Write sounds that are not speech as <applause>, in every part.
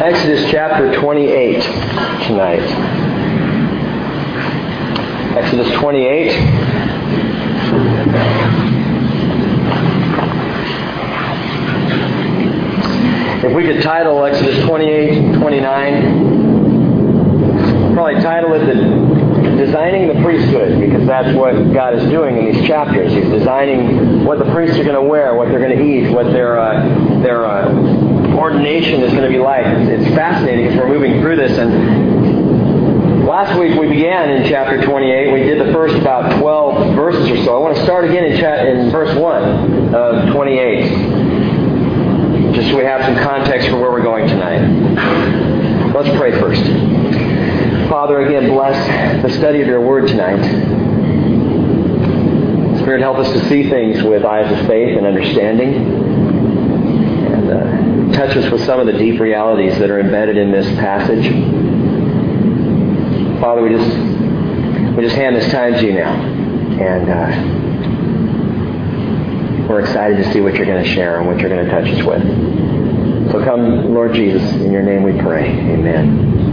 Exodus chapter 28 tonight. Exodus 28. If we could title Exodus 28 29, probably title it the Designing the Priesthood, because that's what God is doing in these chapters. He's designing what the priests are going to wear, what they're going to eat, what their, uh, their uh, ordination is going to be like. It's, it's fascinating as we're moving through this. And last week we began in chapter 28. We did the first about 12 verses or so. I want to start again in, chat, in verse 1 of 28 just so we have some context for where we're going tonight. Let's pray first. Father, again, bless the study of your word tonight. Spirit, help us to see things with eyes of faith and understanding. And uh, touch us with some of the deep realities that are embedded in this passage. Father, we just we just hand this time to you now. And uh, we're excited to see what you're going to share and what you're going to touch us with. So come, Lord Jesus, in your name we pray. Amen.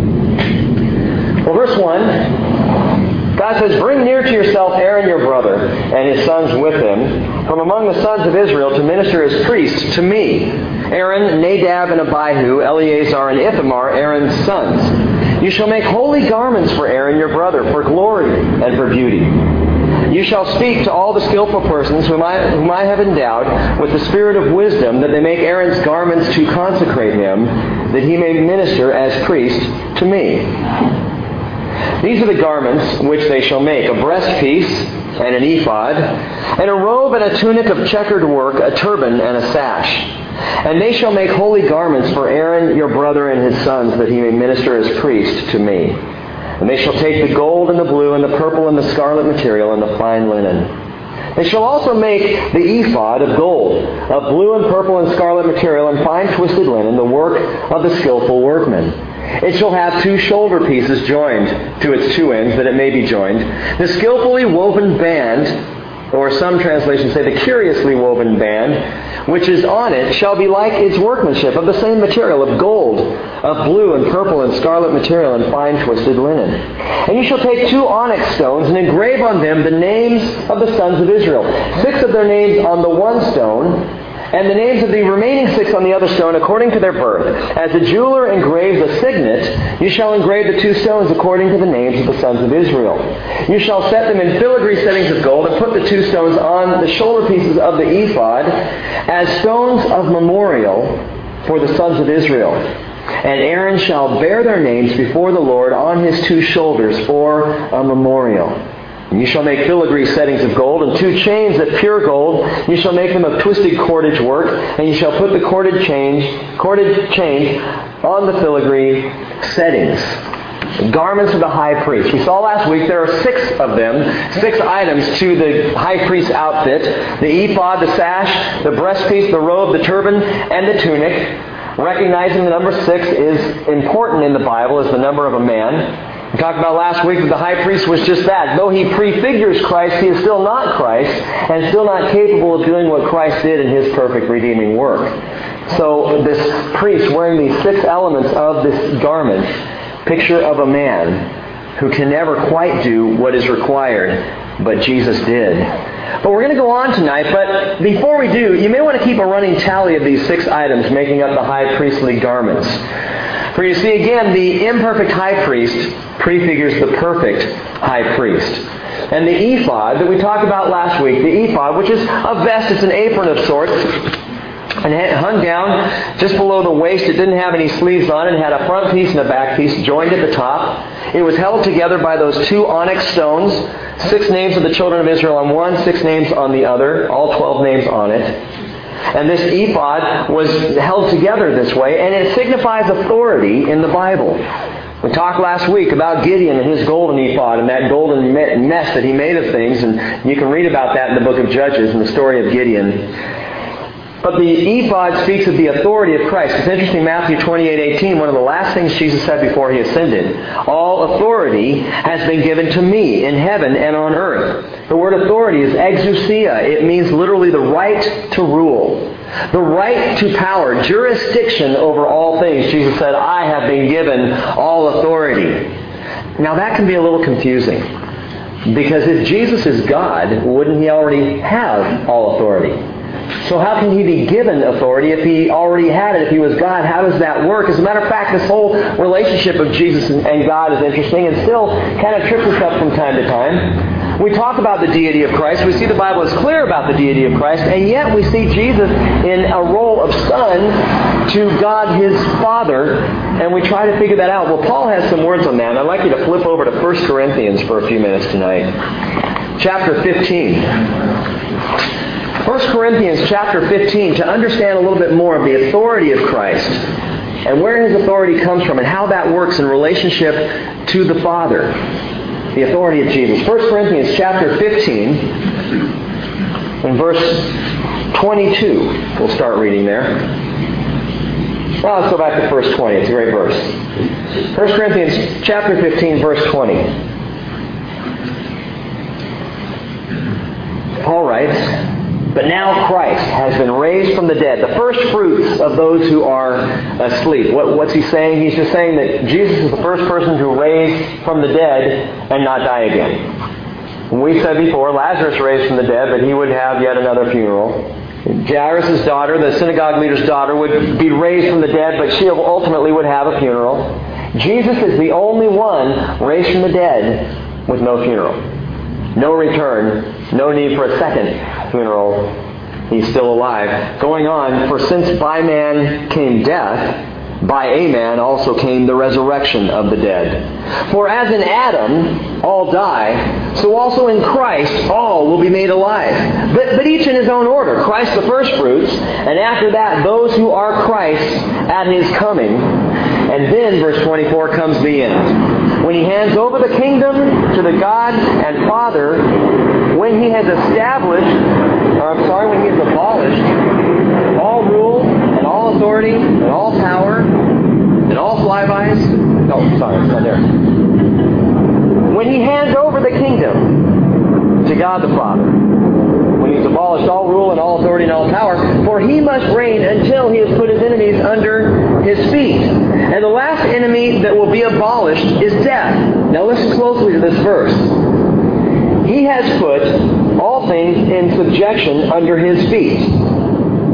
Well, verse 1, God says, Bring near to yourself Aaron your brother and his sons with him from among the sons of Israel to minister as priests to me. Aaron, Nadab, and Abihu, Eleazar, and Ithamar, Aaron's sons. You shall make holy garments for Aaron your brother, for glory and for beauty. You shall speak to all the skillful persons whom I, whom I have endowed with the spirit of wisdom, that they make Aaron's garments to consecrate him, that he may minister as priest to me. These are the garments which they shall make a breastpiece and an ephod, and a robe and a tunic of checkered work, a turban and a sash. And they shall make holy garments for Aaron your brother and his sons, that he may minister as priest to me. And they shall take the gold and the blue and the purple and the scarlet material and the fine linen. They shall also make the ephod of gold, of blue and purple and scarlet material and fine twisted linen, the work of the skillful workman. It shall have two shoulder pieces joined to its two ends, that it may be joined. The skillfully woven band, or some translations say the curiously woven band, which is on it, shall be like its workmanship, of the same material, of gold, of blue and purple and scarlet material, and fine twisted linen. And you shall take two onyx stones and engrave on them the names of the sons of Israel, six of their names on the one stone, and the names of the remaining six on the other stone according to their birth. As a jeweler engraves a signet, you shall engrave the two stones according to the names of the sons of Israel. You shall set them in filigree settings of gold, and put the two stones on the shoulder pieces of the ephod as stones of memorial for the sons of Israel. And Aaron shall bear their names before the Lord on his two shoulders for a memorial. You shall make filigree settings of gold, and two chains of pure gold. You shall make them of twisted cordage work, and you shall put the corded chains, corded chains on the filigree settings. Garments of the high priest. We saw last week there are six of them, six items to the high priest's outfit. The ephod, the sash, the breastpiece, the robe, the turban, and the tunic. Recognizing the number six is important in the Bible as the number of a man. We talked about last week that the high priest was just that. Though he prefigures Christ, he is still not Christ and still not capable of doing what Christ did in his perfect redeeming work. So this priest wearing these six elements of this garment, picture of a man who can never quite do what is required, but Jesus did. But we're going to go on tonight, but before we do, you may want to keep a running tally of these six items making up the high priestly garments. For you see, again, the imperfect high priest prefigures the perfect high priest. And the ephod that we talked about last week, the ephod, which is a vest, it's an apron of sorts, and it hung down just below the waist. It didn't have any sleeves on it. It had a front piece and a back piece joined at the top. It was held together by those two onyx stones, six names of the children of Israel on one, six names on the other, all twelve names on it. And this ephod was held together this way, and it signifies authority in the Bible. We talked last week about Gideon and his golden ephod and that golden mesh that he made of things, and you can read about that in the book of Judges and the story of Gideon. But the ephod speaks of the authority of Christ. It's interesting, Matthew 28, 18, one of the last things Jesus said before he ascended. All authority has been given to me in heaven and on earth. The word authority is exousia. It means literally the right to rule. The right to power, jurisdiction over all things. Jesus said, I have been given all authority. Now that can be a little confusing. Because if Jesus is God, wouldn't he already have all authority? So how can he be given authority if he already had it? If he was God, how does that work? As a matter of fact, this whole relationship of Jesus and God is interesting and still kind of trips us up from time to time. We talk about the deity of Christ. We see the Bible is clear about the deity of Christ, and yet we see Jesus in a role of son to God his Father, and we try to figure that out. Well, Paul has some words on that, and I'd like you to flip over to 1 Corinthians for a few minutes tonight. Chapter 15. 1 Corinthians chapter 15 to understand a little bit more of the authority of Christ and where his authority comes from and how that works in relationship to the Father. The authority of Jesus. 1 Corinthians chapter 15 and verse 22. We'll start reading there. Well, let's go back to verse 20. It's a great verse. 1 Corinthians chapter 15, verse 20. Paul writes, but now Christ has been raised from the dead, the first fruits of those who are asleep. What, what's he saying? He's just saying that Jesus is the first person to raise from the dead and not die again. We said before, Lazarus raised from the dead, but he would have yet another funeral. Jairus' daughter, the synagogue leader's daughter, would be raised from the dead, but she ultimately would have a funeral. Jesus is the only one raised from the dead with no funeral. No return, no need for a second funeral. He's still alive. Going on, for since by man came death, by a man also came the resurrection of the dead. For as in Adam all die, so also in Christ all will be made alive. But, but each in his own order. Christ the firstfruits, and after that those who are Christ at his coming. And then, verse 24, comes the end. When he hands over the kingdom to the God and Father, when he has established, or I'm sorry, when he has abolished all rule and all authority and all power and all flybys. No, sorry, it's not there. When he hands over the kingdom to God the Father, when he's abolished all rule and all authority and all power, for he must reign until he has put his enemies under his feet. And the last enemy that will be abolished is death. Now listen closely to this verse. He has put all things in subjection under his feet.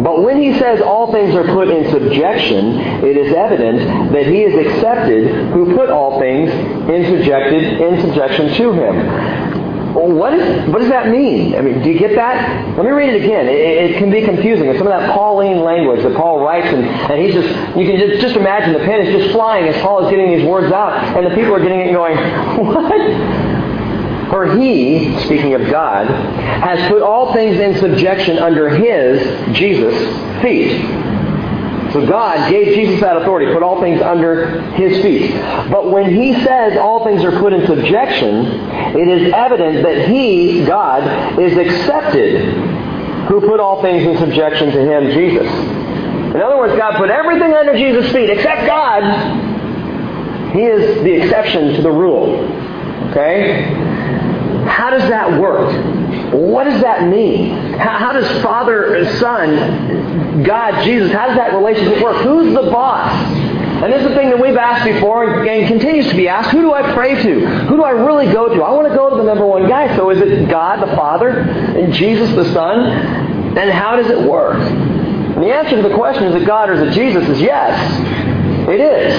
But when he says all things are put in subjection, it is evident that he is accepted who put all things in subjected in subjection to him. What, is, what does that mean? I mean, do you get that? Let me read it again. It, it can be confusing. It's some of that Pauline language that Paul writes, and, and he's just, you can just, just imagine the pen is just flying as Paul is getting these words out, and the people are getting it going, <laughs> what? For he, speaking of God, has put all things in subjection under his, Jesus, feet. So God gave Jesus that authority, put all things under his feet. But when he says all things are put in subjection, it is evident that he, God, is accepted who put all things in subjection to him, Jesus. In other words, God put everything under Jesus' feet except God. He is the exception to the rule. Okay? How does that work? What does that mean? How, does Father, and Son, God, Jesus, how does that relationship work? Who's the boss? And this is the thing that we've asked before and continues to be asked. Who do I pray to? Who do I really go to? I want to go to the number one guy. So is it God the Father and Jesus the Son? And how does it work? And the answer to the question, is it God or is it Jesus, is yes. It is.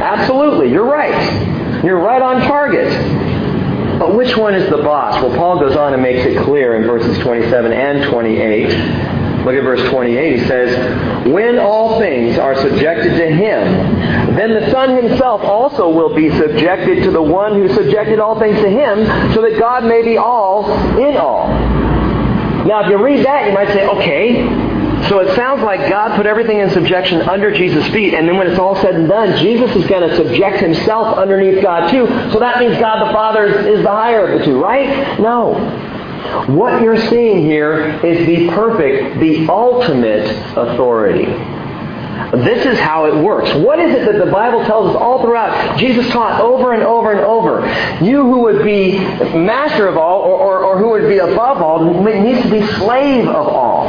Absolutely. You're right. You're right on target. But which one is the boss? Well, Paul goes on and makes it clear in verses 27 and 28. Look at verse 28. He says, When all things are subjected to him, then the Son himself also will be subjected to the one who subjected all things to him, so that God may be all in all. Now, if you read that, you might say, okay, so it sounds like God put everything in subjection under Jesus' feet, and then when it's all said and done, Jesus is going to subject himself underneath God too. So that means God the Father is the higher of the two, right? No. What you're seeing here is the perfect, the ultimate authority. This is how it works. What is it that the Bible tells us all throughout? Jesus taught over and over and over. You who would be master of all or, or, or who would be above all needs to be slave of all.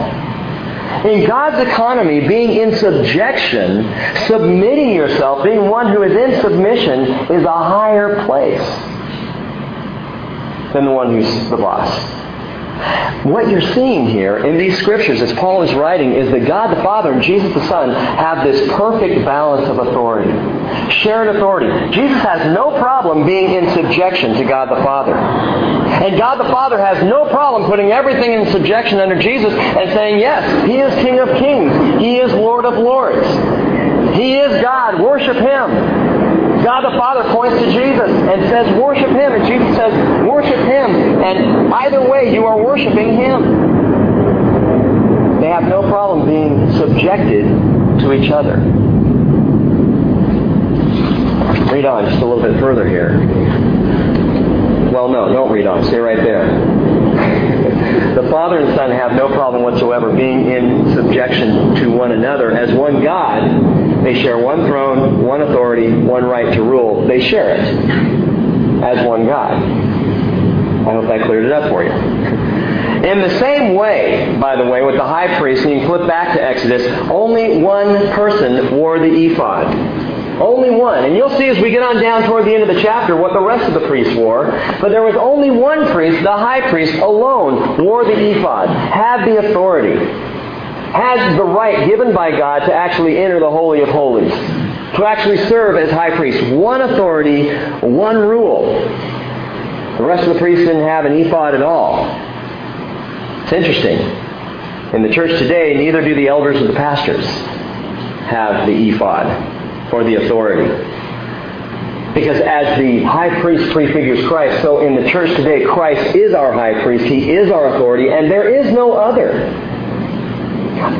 In God's economy, being in subjection, submitting yourself, being one who is in submission, is a higher place than the one who's the boss. What you're seeing here in these scriptures, as Paul is writing, is that God the Father and Jesus the Son have this perfect balance of authority. Shared authority. Jesus has no problem being in subjection to God the Father. And God the Father has no problem putting everything in subjection under Jesus and saying, yes, He is King of Kings. He is Lord of Lords. He is God. Worship Him. God the Father points to Jesus and says, worship Him. And Jesus says, worship Him. And either way, you are worshiping Him. They have no problem being subjected to each other. Read on just a little bit further here. Well, no, don't read on. Stay right there. The Father and Son have no problem whatsoever being in subjection to one another as one God. They share one throne, one authority, one right to rule. They share it as one God. I hope that cleared it up for you. In the same way, by the way, with the high priest, and you flip back to Exodus, only one person wore the ephod. Only one. And you'll see as we get on down toward the end of the chapter what the rest of the priests wore. But there was only one priest, the high priest alone, wore the ephod, had the authority, had the right given by God to actually enter the Holy of Holies, to actually serve as high priest. One authority, one rule. The rest of the priests didn't have an ephod at all. It's interesting. In the church today, neither do the elders or the pastors have the ephod or the authority. Because as the high priest prefigures Christ, so in the church today, Christ is our high priest. He is our authority, and there is no other.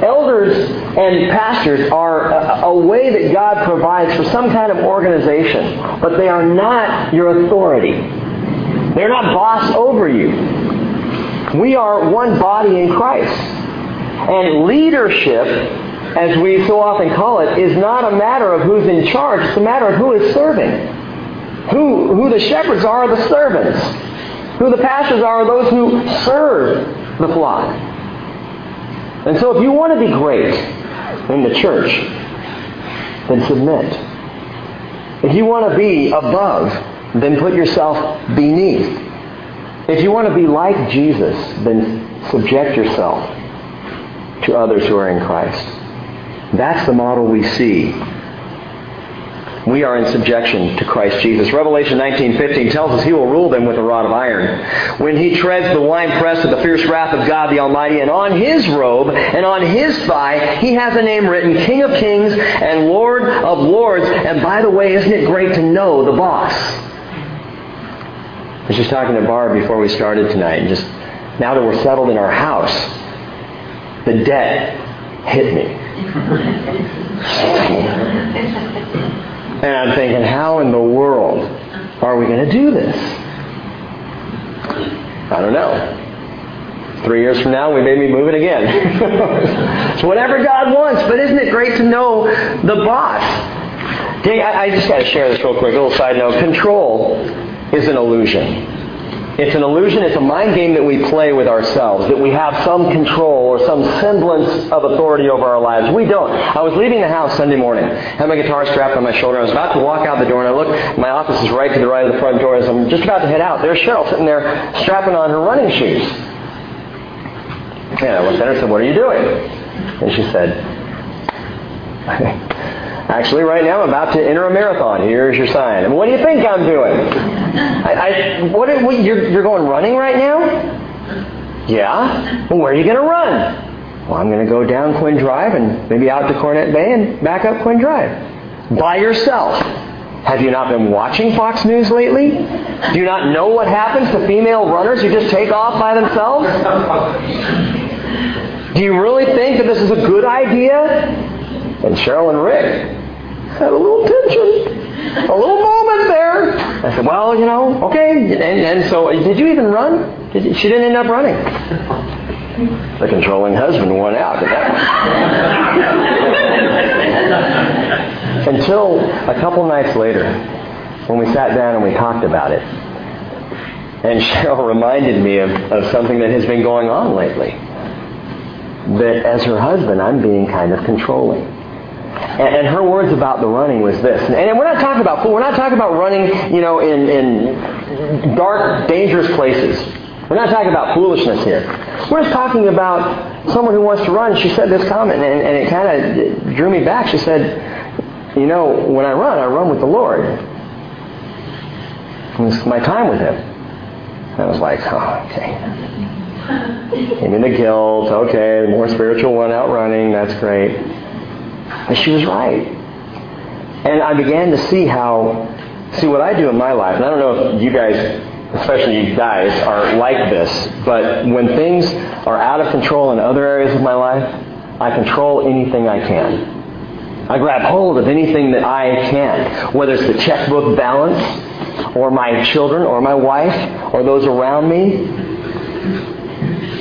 Elders and pastors are a, a, way that God provides for some kind of organization, but they are not your authority. They're not boss over you. We are one body in Christ. And leadership as we so often call it, is not a matter of who's in charge. It's a matter of who is serving. Who, who the shepherds are, are the servants. Who the pastors are, are those who serve the flock. And so if you want to be great in the church, then submit. If you want to be above, then put yourself beneath. If you want to be like Jesus, then subject yourself to others who are in Christ. That's the model we see. We are in subjection to Christ Jesus. Revelation 19:15 tells us he will rule them with a rod of iron. When he treads the winepress of the fierce wrath of God the Almighty, and on his robe and on his thigh he has a name written, King of Kings and Lord of Lords. And by the way, isn't it great to know the boss? I was just talking to Barb before we started tonight, and just now that we're settled in our house, the debt hit me. <laughs> And I'm thinking, how in the world are we going to do this? I don't know. Three years from now, we may be moving again. <laughs> it's whatever God wants, but isn't it great to know the boss? I just got to share this real quick. A little side note. Control is an illusion. It's an illusion. It's a mind game that we play with ourselves, that we have some control or some semblance of authority over our lives. We don't. I was leaving the house Sunday morning. Had my guitar strapped on my shoulder. I was about to walk out the door, and I look. My office is right to the right of the front door. As I'm just about to head out, there's Cheryl sitting there strapping on her running shoes. And I looked at her and said, "What are you doing?" And she said, <laughs> Actually, right now I'm about to enter a marathon. Here's your sign. And what do you think I'm doing? I, I, what, what you're, you're going running right now? Yeah. Well, where are you going to run? Well, I'm going to go down Quinn Drive and maybe out to Cornet Bay and back up Quinn Drive. By yourself. Have you not been watching Fox News lately? Do you not know what happens to female runners who just take off by themselves? Do you really think that this is a good idea? And Cheryl and Rick had a little tension, a little moment there. I said, well, you know, okay. And, and so, uh, did you even run? Did you, she didn't end up running. The controlling husband won out <laughs> Until a couple nights later, when we sat down and we talked about it. And <laughs> Cheryl reminded me of, of something that has been going on lately. that as her husband, I'm being kind of controlling. And, and her words about the running was this. And, and we're not talking about we're not talking about running, you know, in, in dark, dangerous places. We're not talking about foolishness here. We're just talking about someone who wants to run. She said this comment, and, and it kind of drew me back. She said, "You know, when I run, I run with the Lord. It's my time with Him." And I was like, "Oh, okay." <laughs> Give me the guilt. Okay, the more spiritual one out running. That's great. And she was right. And I began to see how, see what I do in my life. And I don't know if you guys, especially you guys, are like this. But when things are out of control in other areas of my life, I control anything I can. I grab hold of anything that I can, whether it's the checkbook balance, or my children, or my wife, or those around me.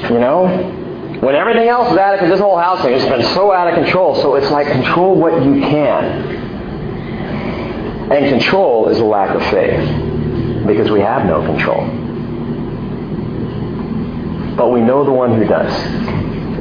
You know? When everything else is out of control, this whole house thing has been so out of control, so it's like control what you can. And control is a lack of faith, because we have no control. But we know the one who does.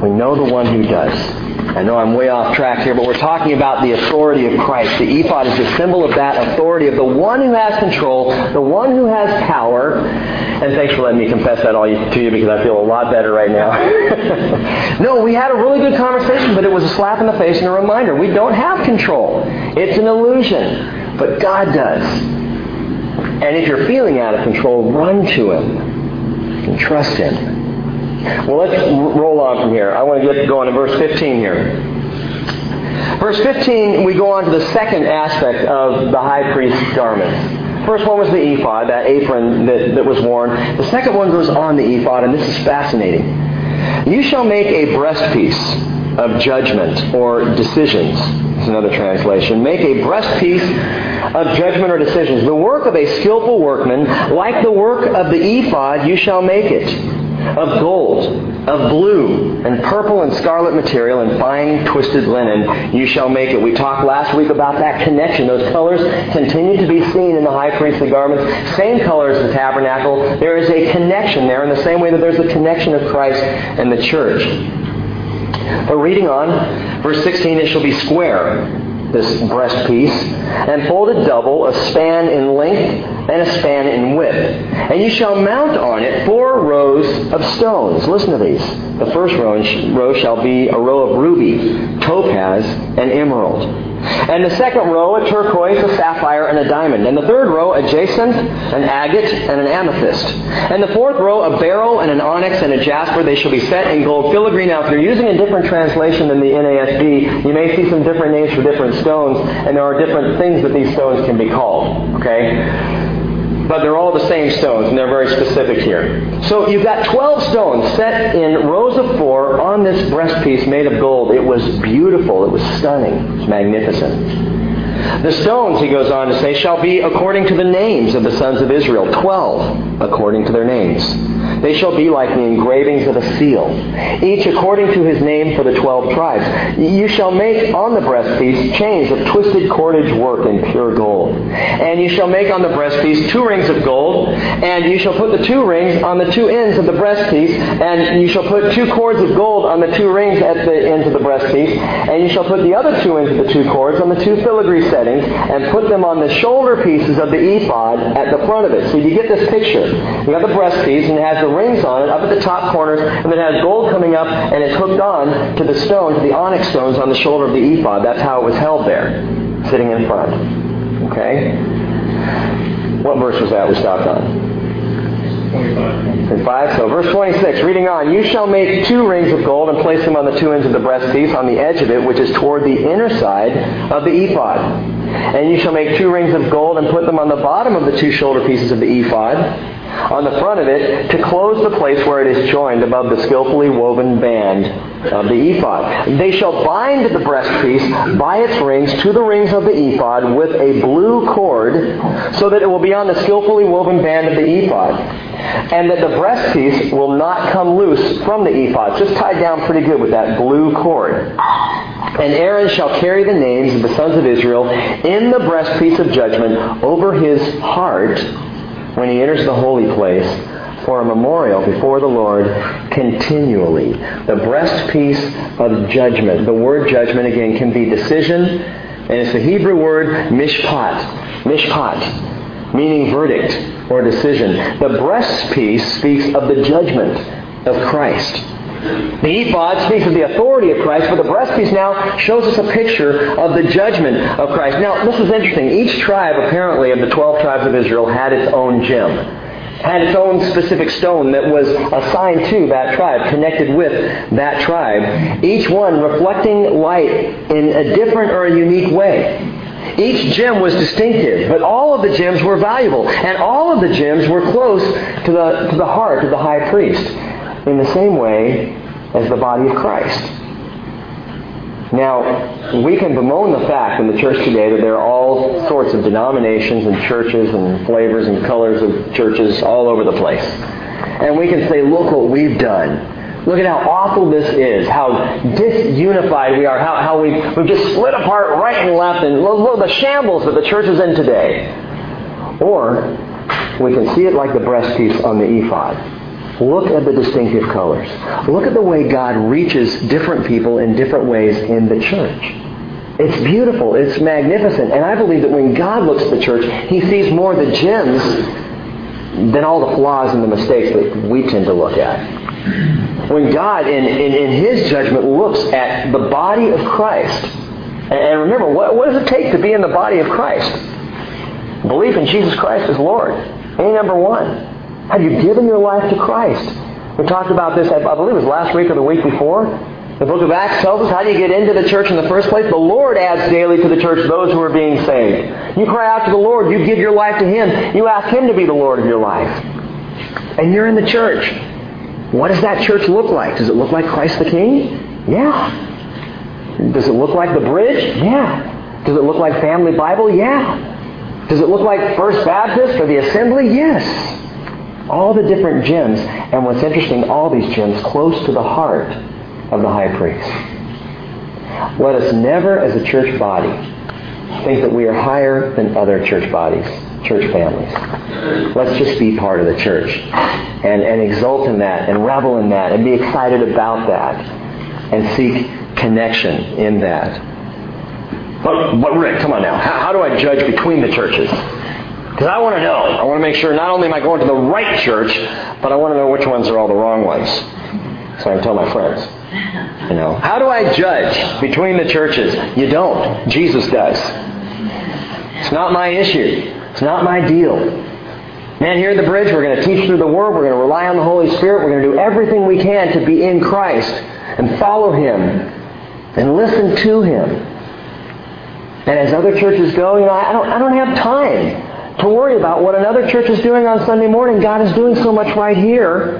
We know the one who does. I know I'm way off track here, but we're talking about the authority of Christ. The ephod is a symbol of that authority of the one who has control, the one who has power. And thanks for letting me confess that all to you because I feel a lot better right now. <laughs> no, we had a really good conversation, but it was a slap in the face and a reminder. We don't have control. It's an illusion, but God does. And if you're feeling out of control, run to Him and trust Him. Well, let's roll on from here. I want to get going to verse 15 here. Verse 15, we go on to the second aspect of the high priest's garments. First one was the ephod, that apron that, that was worn. The second one goes on the ephod, and this is fascinating. You shall make a breastpiece of judgment or decisions. It's another translation. Make a breastpiece of judgment or decisions. The work of a skillful workman, like the work of the ephod, you shall make it of gold, of blue, and purple and scarlet material, and fine twisted linen, you shall make it. We talked last week about that connection. Those colors continue to be seen in the high priestly garments. Same color as the tabernacle. There is a connection there in the same way that there's a connection of Christ and the church. But reading on, verse 16, it shall be square this breast piece, and folded double, a span in length and a span in width. And you shall mount on it four rows of stones. Listen to these. The first row, shall be a row of ruby, topaz, and emerald. And the second row, a turquoise, a sapphire, and a diamond. And the third row, a jacinth, an agate, and an amethyst. And the fourth row, a beryl, and an onyx, and a jasper. They shall be set in gold filigree. Now, if you're using a different translation than the NASB, you may see some different names for different stones, and there are different things that these stones can be called. Okay? But they're all the same stones, and they're very specific here. So you've got 12 stones set in rows of four on this breastpiece made of gold. It was beautiful. It was stunning. It was magnificent. The stones, he goes on to say, shall be according to the names of the sons of Israel, 12 according to their names. They shall be like the engravings of a seal, each according to his name for the twelve tribes. You shall make on the breastpiece chains of twisted cordage work in pure gold. And you shall make on the breastpiece two rings of gold, and you shall put the two rings on the two ends of the breastpiece, and you shall put two cords of gold on the two rings at the ends of the breastpiece, and you shall put the other two ends of the two cords on the two filigree settings, and put them on the shoulder pieces of the ephod at the front of it. So you get this picture. You got the breastpiece, and it has the rings on it up at the top corners, and it has gold coming up, and it's hooked on to the stone, to the onyx stones on the shoulder of the ephod. That's how it was held there, sitting in front. Okay? What verse was that we stopped on? 25. So verse 26, reading on, You shall make two rings of gold and place them on the two ends of the breastpiece on the edge of it, which is toward the inner side of the ephod. And you shall make two rings of gold and put them on the bottom of the two shoulder pieces of the ephod on the front of it to close the place where it is joined above the skillfully woven band of the ephod. They shall bind the breastpiece by its rings to the rings of the ephod with a blue cord so that it will be on the skillfully woven band of the ephod. And that the breastpiece will not come loose from the ephod. Just tied down pretty good with that blue cord. And Aaron shall carry the names of the sons of Israel in the breastpiece of judgment over his heart when he enters the holy place for a memorial before the Lord continually. The breastpiece of judgment. The word judgment, again, can be decision, and it's the Hebrew word mishpat. Mishpat, meaning verdict or decision. The breastpiece speaks of the judgment of Christ. The ephod speaks of the authority of Christ, but the breastpiece now shows us a picture of the judgment of Christ. Now, this is interesting. Each tribe, apparently, of the 12 tribes of Israel had its own gem, had its own specific stone that was assigned to that tribe, connected with that tribe, each one reflecting light in a different or a unique way. Each gem was distinctive, but all of the gems were valuable, and all of the gems were close to the, to the heart of the high priest in the same way as the body of Christ. Now, we can bemoan the fact in the church today that there are all sorts of denominations and churches and flavors and colors of churches all over the place. And we can say, look what we've done. Look at how awful this is, how disunified we are, how, how we, we've just split apart right and left, and look, look the shambles that the church is in today. Or we can see it like the breastpiece on the ephod. Look at the distinctive colors. Look at the way God reaches different people in different ways in the church. It's beautiful. It's magnificent. And I believe that when God looks at the church, he sees more the gems than all the flaws and the mistakes that we tend to look at. When God, in, in, in his judgment, looks at the body of Christ, and remember, what, what does it take to be in the body of Christ? Belief in Jesus Christ as Lord. A number one. Have you given your life to Christ? We talked about this, I believe it was last week or the week before. The book of Acts tells us how do you get into the church in the first place? The Lord adds daily to the church those who are being saved. You cry out to the Lord. You give your life to Him. You ask Him to be the Lord of your life. And you're in the church. What does that church look like? Does it look like Christ the King? Yeah. Does it look like the bridge? Yeah. Does it look like Family Bible? Yeah. Does it look like First Baptist or the Assembly? Yes. All the different gems, and what's interesting, all these gems close to the heart of the high priest. Let us never, as a church body, think that we are higher than other church bodies, church families. Let's just be part of the church and, and exult in that and revel in that and be excited about that and seek connection in that. But, but Rick, come on now. How, how do I judge between the churches? Because I want to know. I want to make sure not only am I going to the right church, but I want to know which ones are all the wrong ones. So I can tell my friends. You know, how do I judge between the churches? You don't. Jesus does. It's not my issue. It's not my deal. Man, here at the bridge, we're going to teach through the Word. We're going to rely on the Holy Spirit. We're going to do everything we can to be in Christ and follow Him and listen to Him. And as other churches go, you know, I don't, I don't have time to worry about what another church is doing on Sunday morning. God is doing so much right here.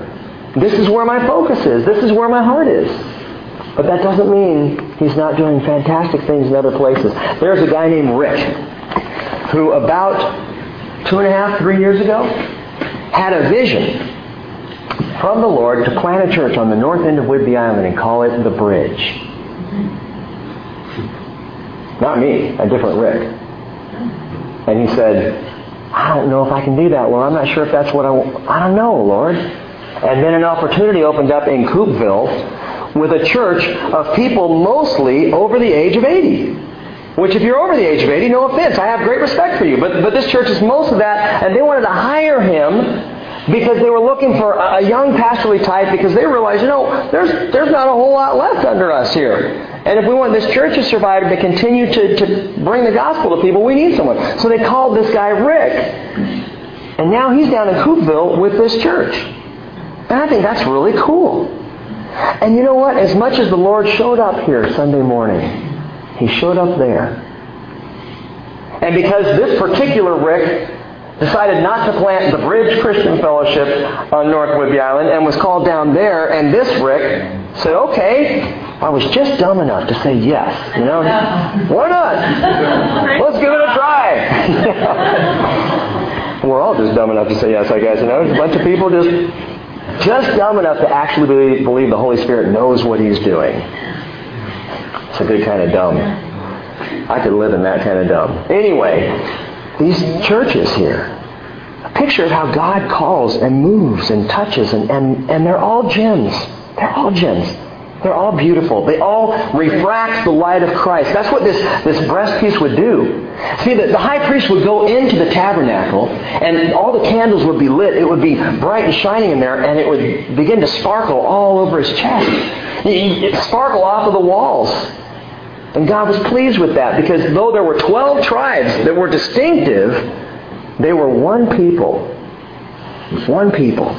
This is where my focus is. This is where my heart is. But that doesn't mean he's not doing fantastic things in other places. There's a guy named Rick who about two and a half, three years ago had a vision from the Lord to plant a church on the north end of Whidbey Island and call it The Bridge. Not me, a different Rick. And he said, I don't know if I can do that, Lord. I'm not sure if that's what I want. I don't know, Lord. And then an opportunity opened up in Coupeville with a church of people mostly over the age of 80. Which if you're over the age of 80, no offense, I have great respect for you. But, but this church is most of that, and they wanted to hire him because they were looking for a, young pastorly type because they realized, you know, there's, there's not a whole lot left under us here. And if we want this church to survive to continue to, to bring the gospel to people, we need someone. So they called this guy Rick. And now he's down in Coupeville with this church. And I think that's really cool. And you know what? As much as the Lord showed up here Sunday morning, He showed up there. And because this particular Rick decided not to plant the Bridge Christian Fellowship on North Whidbey Island and was called down there, and this Rick said, okay, I was just dumb enough to say yes. You know, why not? Let's give it a try. <laughs> We're all just dumb enough to say yes, I guess. You know, a bunch of people just just dumb enough to actually believe the Holy Spirit knows what He's doing. It's a good kind of dumb. I could live in that kind of dumb. Anyway, these churches here. A picture of how God calls and moves and touches, and, and, and they're all gems. They're all gems. They're all beautiful. They all refract the light of Christ. That's what this, this breastpiece would do. See, the, the high priest would go into the tabernacle, and all the candles would be lit. It would be bright and shining in there, and it would begin to sparkle all over his chest. It sparkle off of the walls. And God was pleased with that because though there were 12 tribes that were distinctive, they were one people. One people.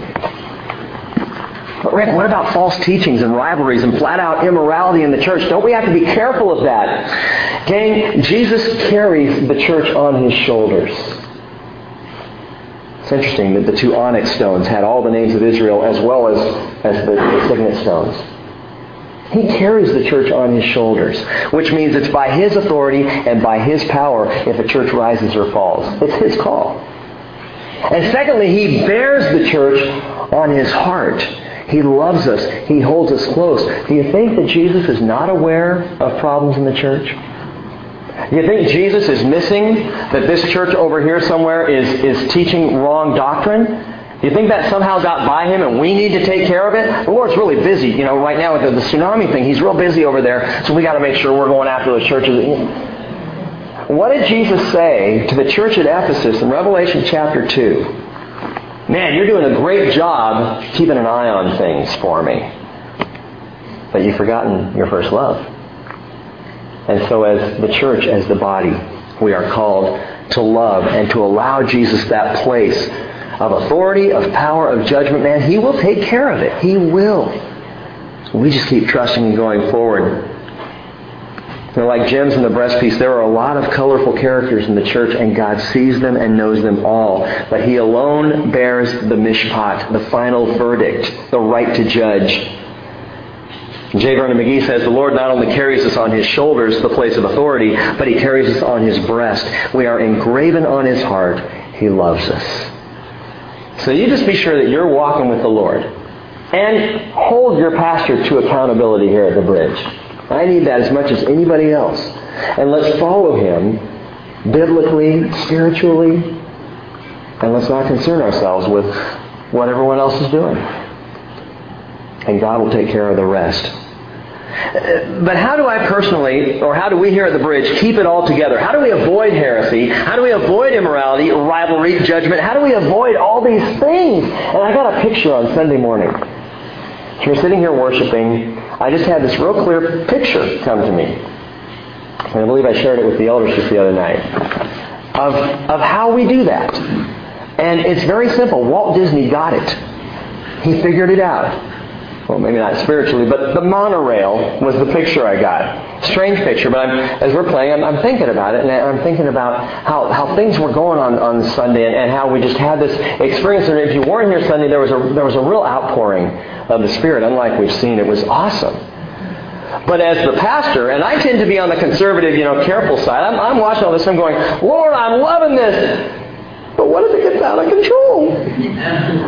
But Rick, what about false teachings and rivalries and flat out immorality in the church? Don't we have to be careful of that? Gang, Jesus carries the church on his shoulders. It's interesting that the two onyx stones had all the names of Israel as well as, as the, the signet stones. He carries the church on his shoulders, which means it's by his authority and by his power if a church rises or falls. It's his call. And secondly, he bears the church on his heart. He loves us. He holds us close. Do you think that Jesus is not aware of problems in the church? Do you think Jesus is missing that this church over here somewhere is, is teaching wrong doctrine? Do you think that somehow got by him and we need to take care of it? The Lord's really busy, you know, right now with the, the tsunami thing. He's real busy over there, so we got to make sure we're going after the churches. What did Jesus say to the church at Ephesus in Revelation chapter 2? Man, you're doing a great job keeping an eye on things for me. But you've forgotten your first love. And so as the church, as the body, we are called to love and to allow Jesus that place of authority, of power, of judgment. Man, He will take care of it. He will. We just keep trusting and going forward. They're like gems in the breastpiece. There are a lot of colorful characters in the church, and God sees them and knows them all. But He alone bears the mishpat, the final verdict, the right to judge. J. Vernon McGee says the Lord not only carries us on His shoulders, the place of authority, but He carries us on His breast. We are engraven on His heart. He loves us. So you just be sure that you're walking with the Lord. And hold your pastor to accountability here at the bridge. I need that as much as anybody else. And let's follow him biblically, spiritually, and let's not concern ourselves with what everyone else is doing. And God will take care of the rest. Uh, but how do I personally, or how do we here at the bridge, keep it all together? How do we avoid heresy? How do we avoid immorality, rivalry, judgment? How do we avoid all these things? And I got a picture on Sunday morning. As we're sitting here worshiping, I just had this real clear picture come to me. And I believe I shared it with the elders just the other night. Of, of how we do that. And it's very simple. Walt Disney got it. He figured it out. Well, maybe not spiritually, but the monorail was the picture I got. Strange picture, but I'm, as we're playing, I'm, I'm, thinking about it, and I'm thinking about how, how things were going on on Sunday, and, and how we just had this experience. And if you weren't here Sunday, there was a there was a real outpouring of the Spirit, unlike we've seen. It was awesome. But as the pastor, and I tend to be on the conservative, you know, careful side, I'm, I'm watching all this, I'm going, Lord, I'm loving this. But what if it gets out of control?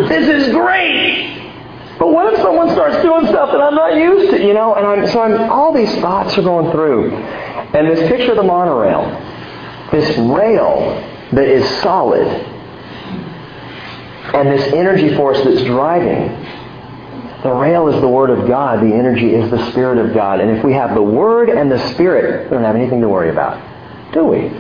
This is great. But what if someone starts doing stuff that I'm not used to, you know? And I'm, so I'm, all these thoughts are going through. And this picture of the monorail, this rail that is solid, and this energy force that's driving, the rail is the Word of God. The energy is the Spirit of God. And if we have the Word and the Spirit, we don't have anything to worry about. Do we?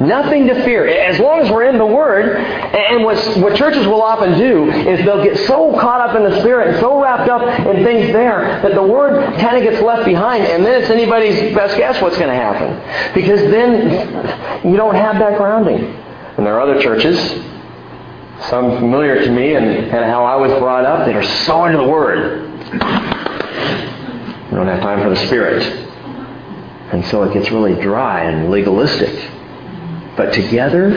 Nothing to fear. As long as we're in the Word, and what, what churches will often do is they'll get so caught up in the Spirit and so wrapped up in things there that the Word kind of gets left behind, and then it's anybody's best guess what's going to happen. Because then you don't have that grounding. And there are other churches, some familiar to me and, and how I was brought up, that are so into the Word. You don't have time for the Spirit. And so it gets really dry and legalistic. But together,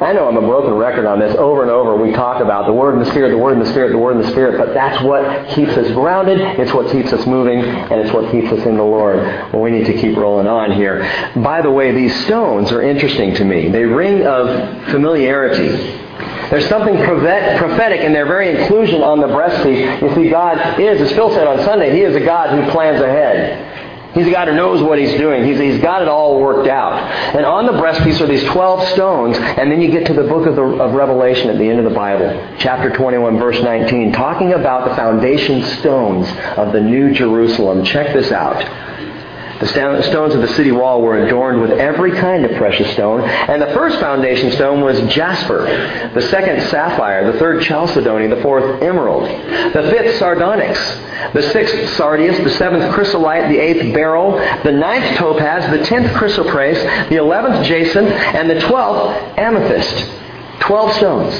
I know I'm a broken record on this. Over and over, we talk about the Word and the Spirit, the Word and the Spirit, the Word and the Spirit, but that's what keeps us grounded. It's what keeps us moving, and it's what keeps us in the Lord. Well, we need to keep rolling on here. By the way, these stones are interesting to me. They ring of familiarity. There's something prophetic in their very inclusion on the breastpiece. You see, God is, as Phil said on Sunday, He is a God who plans ahead. He's a God who knows what he's doing. He's, he's got it all worked out. And on the breastpiece are these 12 stones, and then you get to the book of, the, of Revelation at the end of the Bible, chapter 21, verse 19, talking about the foundation stones of the New Jerusalem. Check this out. The stones of the city wall were adorned with every kind of precious stone. And the first foundation stone was jasper, the second sapphire, the third chalcedony, the fourth emerald, the fifth sardonyx, the sixth sardius, the seventh chrysolite, the eighth beryl, the ninth topaz, the tenth chrysoprase, the eleventh jacinth, and the twelfth amethyst. Twelve stones.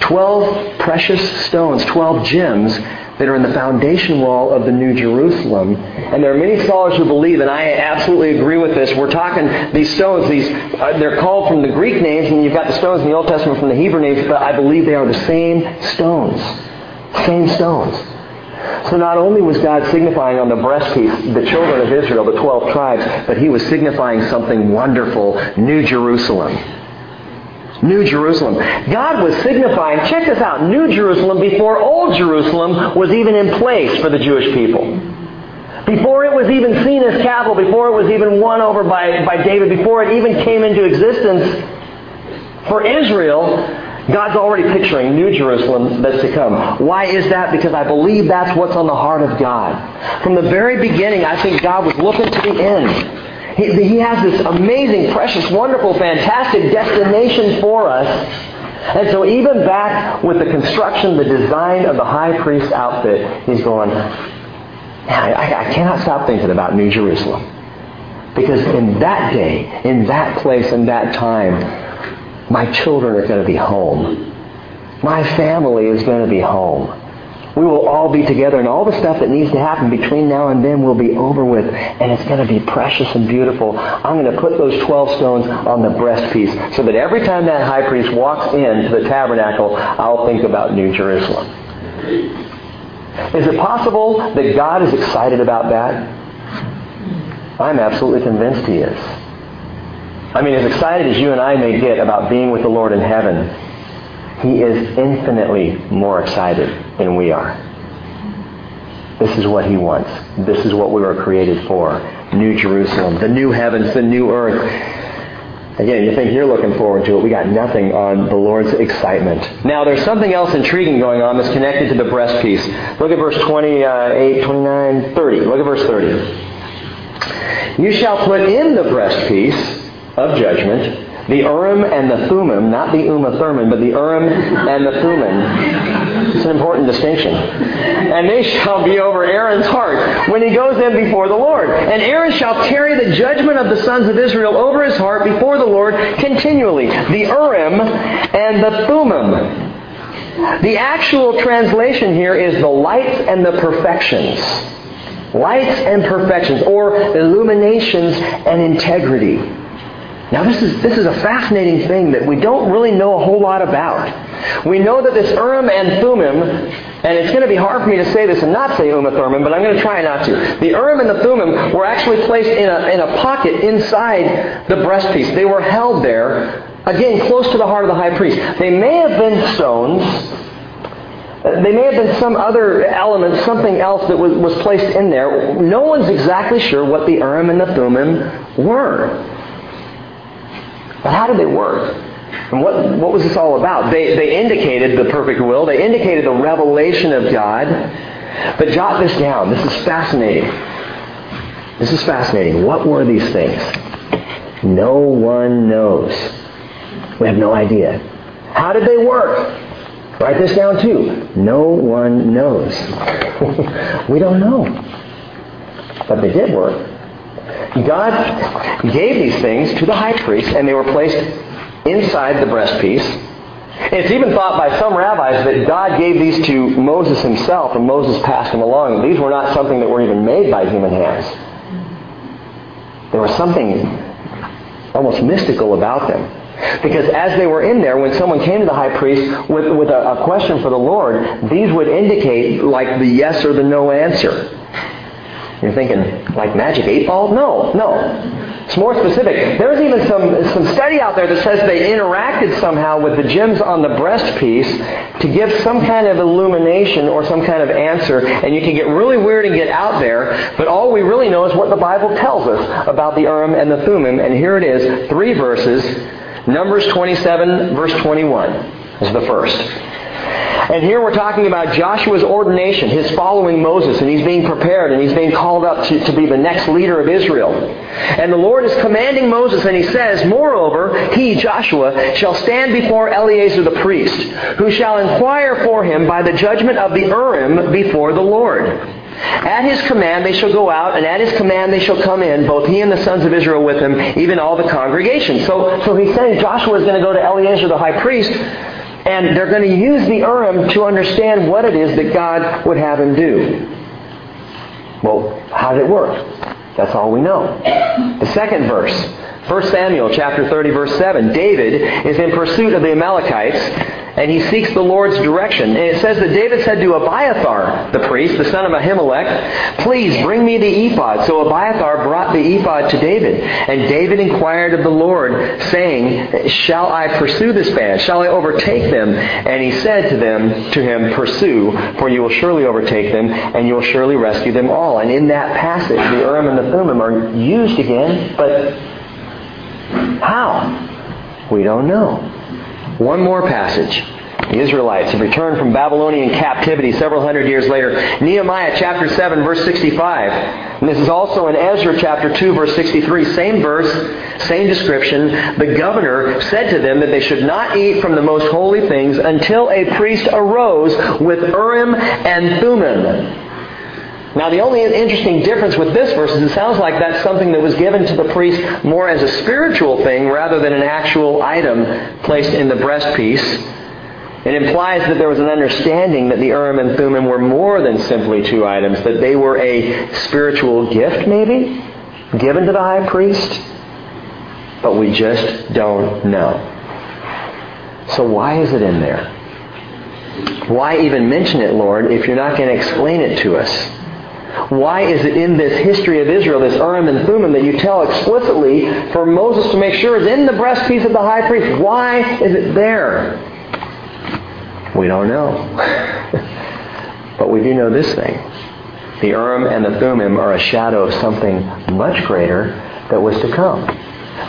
Twelve precious stones, twelve gems that are in the foundation wall of the New Jerusalem. And there are many scholars who believe, and I absolutely agree with this. We're talking these stones. These uh, they're called from the Greek names, and you've got the stones in the Old Testament from the Hebrew names. But I believe they are the same stones, same stones. So not only was God signifying on the breastpiece the children of Israel, the twelve tribes, but He was signifying something wonderful: New Jerusalem. New Jerusalem. God was signifying, check this out, New Jerusalem before Old Jerusalem was even in place for the Jewish people. Before it was even seen as capital, before it was even won over by, by David, before it even came into existence for Israel, God's already picturing New Jerusalem that's to come. Why is that? Because I believe that's what's on the heart of God. From the very beginning, I think God was looking to the end. He, he has this amazing, precious, wonderful, fantastic destination for us. And so even back with the construction, the design of the high priest outfit, he's going, I, I cannot stop thinking about New Jerusalem. Because in that day, in that place, in that time, my children are going to be home. My family is going to be home. We will all be together, and all the stuff that needs to happen between now and then will be over with, and it's going to be precious and beautiful. I'm going to put those 12 stones on the breastpiece so that every time that high priest walks into the tabernacle, I'll think about New Jerusalem. Is it possible that God is excited about that? I'm absolutely convinced He is. I mean, as excited as you and I may get about being with the Lord in heaven, He is infinitely more excited than we are. This is what He wants. This is what we were created for. New Jerusalem, the new heavens, the new earth. Again, you think you're looking forward to it. We got nothing on the Lord's excitement. Now, there's something else intriguing going on that's connected to the breastpiece. Look at verse 28, 29, 30. Look at verse 30. You shall put in the breastpiece of judgment the Urim and the Thummim, not the Uma Thurman, but the Urim and the Thummim. It's an important distinction. And they shall be over Aaron's heart when he goes in before the Lord. And Aaron shall carry the judgment of the sons of Israel over his heart before the Lord continually. The Urim and the Thummim. The actual translation here is the lights and the perfections. Lights and perfections, or illuminations and integrity. Now this is, this is a fascinating thing that we don't really know a whole lot about. We know that this Urim and Thummim, and it's going to be hard for me to say this and not say Uma Thurman, but I'm going to try not to. The Urim and the Thummim were actually placed in a, in a pocket inside the breastpiece. They were held there, again, close to the heart of the high priest. They may have been stones, they may have been some other element, something else that was, was placed in there. No one's exactly sure what the Urim and the Thummim were. But how did they work? And what, what was this all about? They, they indicated the perfect will. They indicated the revelation of God. But jot this down. This is fascinating. This is fascinating. What were these things? No one knows. We have no idea. How did they work? Write this down too. No one knows. <laughs> we don't know. But they did work. God gave these things to the high priest, and they were placed inside the breastpiece. It's even thought by some rabbis that God gave these to Moses himself, and Moses passed them along. These were not something that were even made by human hands. There was something almost mystical about them. Because as they were in there, when someone came to the high priest with, with a, a question for the Lord, these would indicate like the yes or the no answer. You're thinking, like magic eight ball? No, no. It's more specific. There's even some, some study out there that says they interacted somehow with the gems on the breast piece to give some kind of illumination or some kind of answer. And you can get really weird and get out there, but all we really know is what the Bible tells us about the Urim and the Thummim. And here it is, three verses. Numbers 27, verse 21 is the first. And here we're talking about Joshua's ordination, his following Moses, and he's being prepared and he's being called up to, to be the next leader of Israel. And the Lord is commanding Moses, and he says, Moreover, he, Joshua, shall stand before Eleazar the priest, who shall inquire for him by the judgment of the Urim before the Lord. At his command they shall go out, and at his command they shall come in, both he and the sons of Israel with him, even all the congregation. So, so he's saying Joshua is going to go to Eleazar the high priest, and they're going to use the Urim to understand what it is that God would have him do. Well, how did it work? That's all we know. The second verse, 1 Samuel chapter 30 verse 7. David is in pursuit of the Amalekites and he seeks the Lord's direction. And it says that David said to Abiathar, the priest, the son of Ahimelech, Please bring me the ephod. So Abiathar brought the ephod to David. And David inquired of the Lord, saying, Shall I pursue this band? Shall I overtake them? And he said to them, to him, Pursue, for you will surely overtake them, and you will surely rescue them all. And in that passage, the Urim and the Thummim are used again, but how? We don't know. One more passage. The Israelites have returned from Babylonian captivity several hundred years later. Nehemiah chapter 7 verse 65. And this is also in Ezra chapter 2 verse 63. Same verse, same description. The governor said to them that they should not eat from the most holy things until a priest arose with Urim and Thummim. Now, the only interesting difference with this verse is it sounds like that's something that was given to the priest more as a spiritual thing rather than an actual item placed in the breastpiece. It implies that there was an understanding that the Urim and Thummim were more than simply two items, that they were a spiritual gift, maybe, given to the high priest. But we just don't know. So why is it in there? Why even mention it, Lord, if you're not going to explain it to us? Why is it in this history of Israel, this Urim and Thummim, that you tell explicitly for Moses to make sure is in the breastpiece of the high priest? Why is it there? We don't know. <laughs> but we do know this thing. The Urim and the Thummim are a shadow of something much greater that was to come.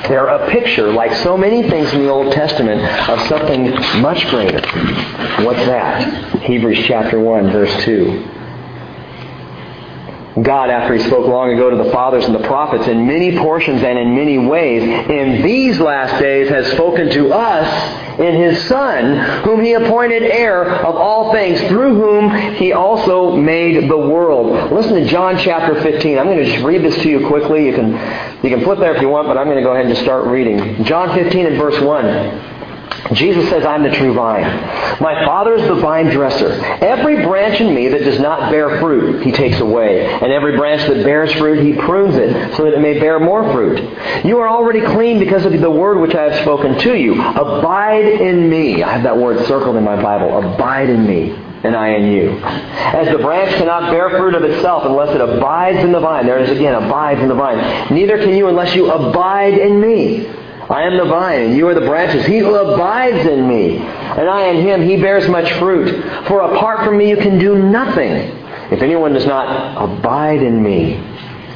They're a picture, like so many things in the Old Testament, of something much greater. What's that? Hebrews chapter 1, verse 2. God, after He spoke long ago to the fathers and the prophets in many portions and in many ways, in these last days has spoken to us in His Son, whom He appointed heir of all things, through whom He also made the world. Listen to John chapter 15. I'm going to just read this to you quickly. You can, you can flip there if you want, but I'm going to go ahead and just start reading. John 15 and verse 1. Jesus says, I'm the true vine. My Father is the vine dresser. Every branch in me that does not bear fruit, he takes away. And every branch that bears fruit, he prunes it, so that it may bear more fruit. You are already clean because of the word which I have spoken to you. Abide in me. I have that word circled in my Bible. Abide in me and I in you. As the branch cannot bear fruit of itself unless it abides in the vine. There it is again, abides in the vine. Neither can you unless you abide in me. I am the vine, and you are the branches. He who abides in me, and I in him, he bears much fruit. For apart from me you can do nothing. If anyone does not abide in me,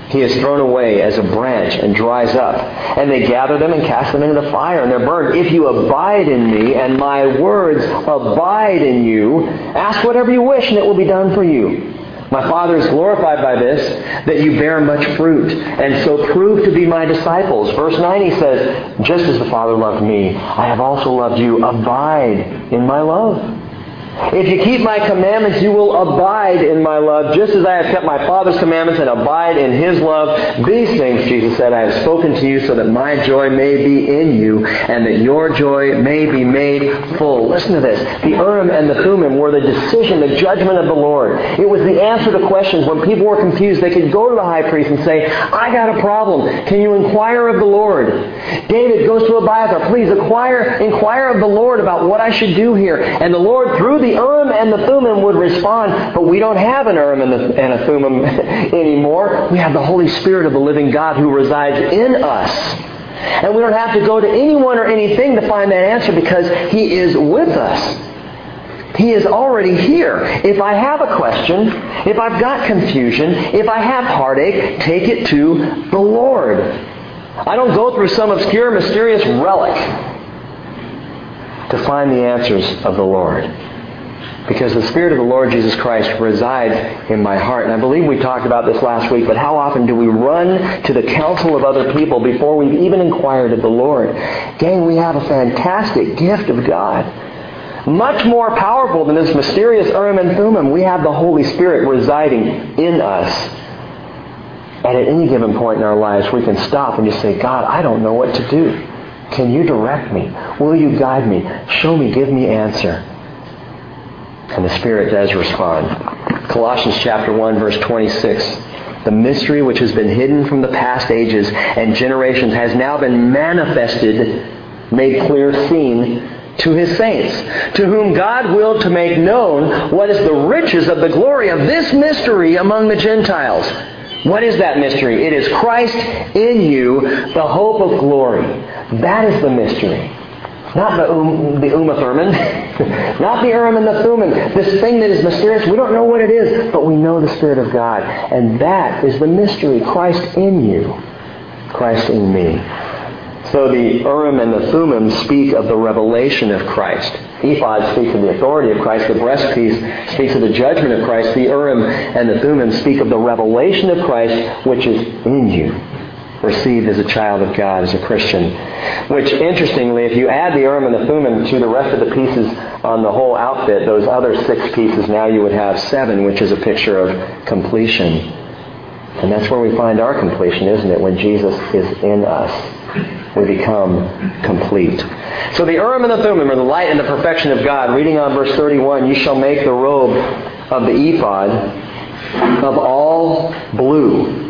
he is thrown away as a branch and dries up. And they gather them and cast them into the fire, and they're burned. If you abide in me, and my words abide in you, ask whatever you wish, and it will be done for you. My Father is glorified by this, that you bear much fruit, and so prove to be my disciples. Verse 9 he says, Just as the Father loved me, I have also loved you. Abide in my love. If you keep my commandments, you will abide in my love, just as I have kept my Father's commandments and abide in his love. These things, Jesus said, I have spoken to you so that my joy may be in you and that your joy may be made full. Listen to this. The Urim and the Thummim were the decision, the judgment of the Lord. It was the answer to questions. When people were confused, they could go to the high priest and say, I got a problem. Can you inquire of the Lord? David goes to Abiathar, please inquire, inquire of the Lord about what I should do here. And the Lord, through the the Urim and the Thummim would respond, but we don't have an Urim and, a Thummim <laughs> anymore. We have the Holy Spirit of the living God who resides in us. And we don't have to go to anyone or anything to find that answer because He is with us. He is already here. If I have a question, if I've got confusion, if I have heartache, take it to the Lord. I don't go through some obscure, mysterious relic to find the answers of the Lord. Because the Spirit of the Lord Jesus Christ resides in my heart. And I believe we talked about this last week, but how often do we run to the counsel of other people before we've even inquired of the Lord? Gang, we have a fantastic gift of God much more powerful than this mysterious Urim and Thummim. We have the Holy Spirit residing in us. And at any given point in our lives, we can stop and just say, God, I don't know what to do. Can you direct me? Will you guide me? Show me, give me answer. And the Spirit does respond. Colossians chapter 1 verse 26. The mystery which has been hidden from the past ages and generations has now been manifested, made clear, seen to his saints, to whom God willed to make known what is the riches of the glory of this mystery among the Gentiles. What is that mystery? It is Christ in you, the hope of glory. That is the mystery. Not the, um, the Uma Thurman, <laughs> not the Urim and the Thummim. This thing that is mysterious, we don't know what it is, but we know the Spirit of God. And that is the mystery. Christ in you, Christ in me. So the Urim and the Thummim speak of the revelation of Christ. Ephod speaks of the authority of Christ. The breastpiece speaks of the judgment of Christ. The Urim and the Thummim speak of the revelation of Christ, which is in you, received as a child of God, as a Christian. Which, interestingly, if you add the Urim and the Thummim to the rest of the pieces on the whole outfit, those other six pieces, now you would have seven, which is a picture of completion. And that's where we find our completion, isn't it? When Jesus is in us we become complete. So the Urim and the Thummim are the light and the perfection of God. Reading on verse 31, you shall make the robe of the ephod of all blue.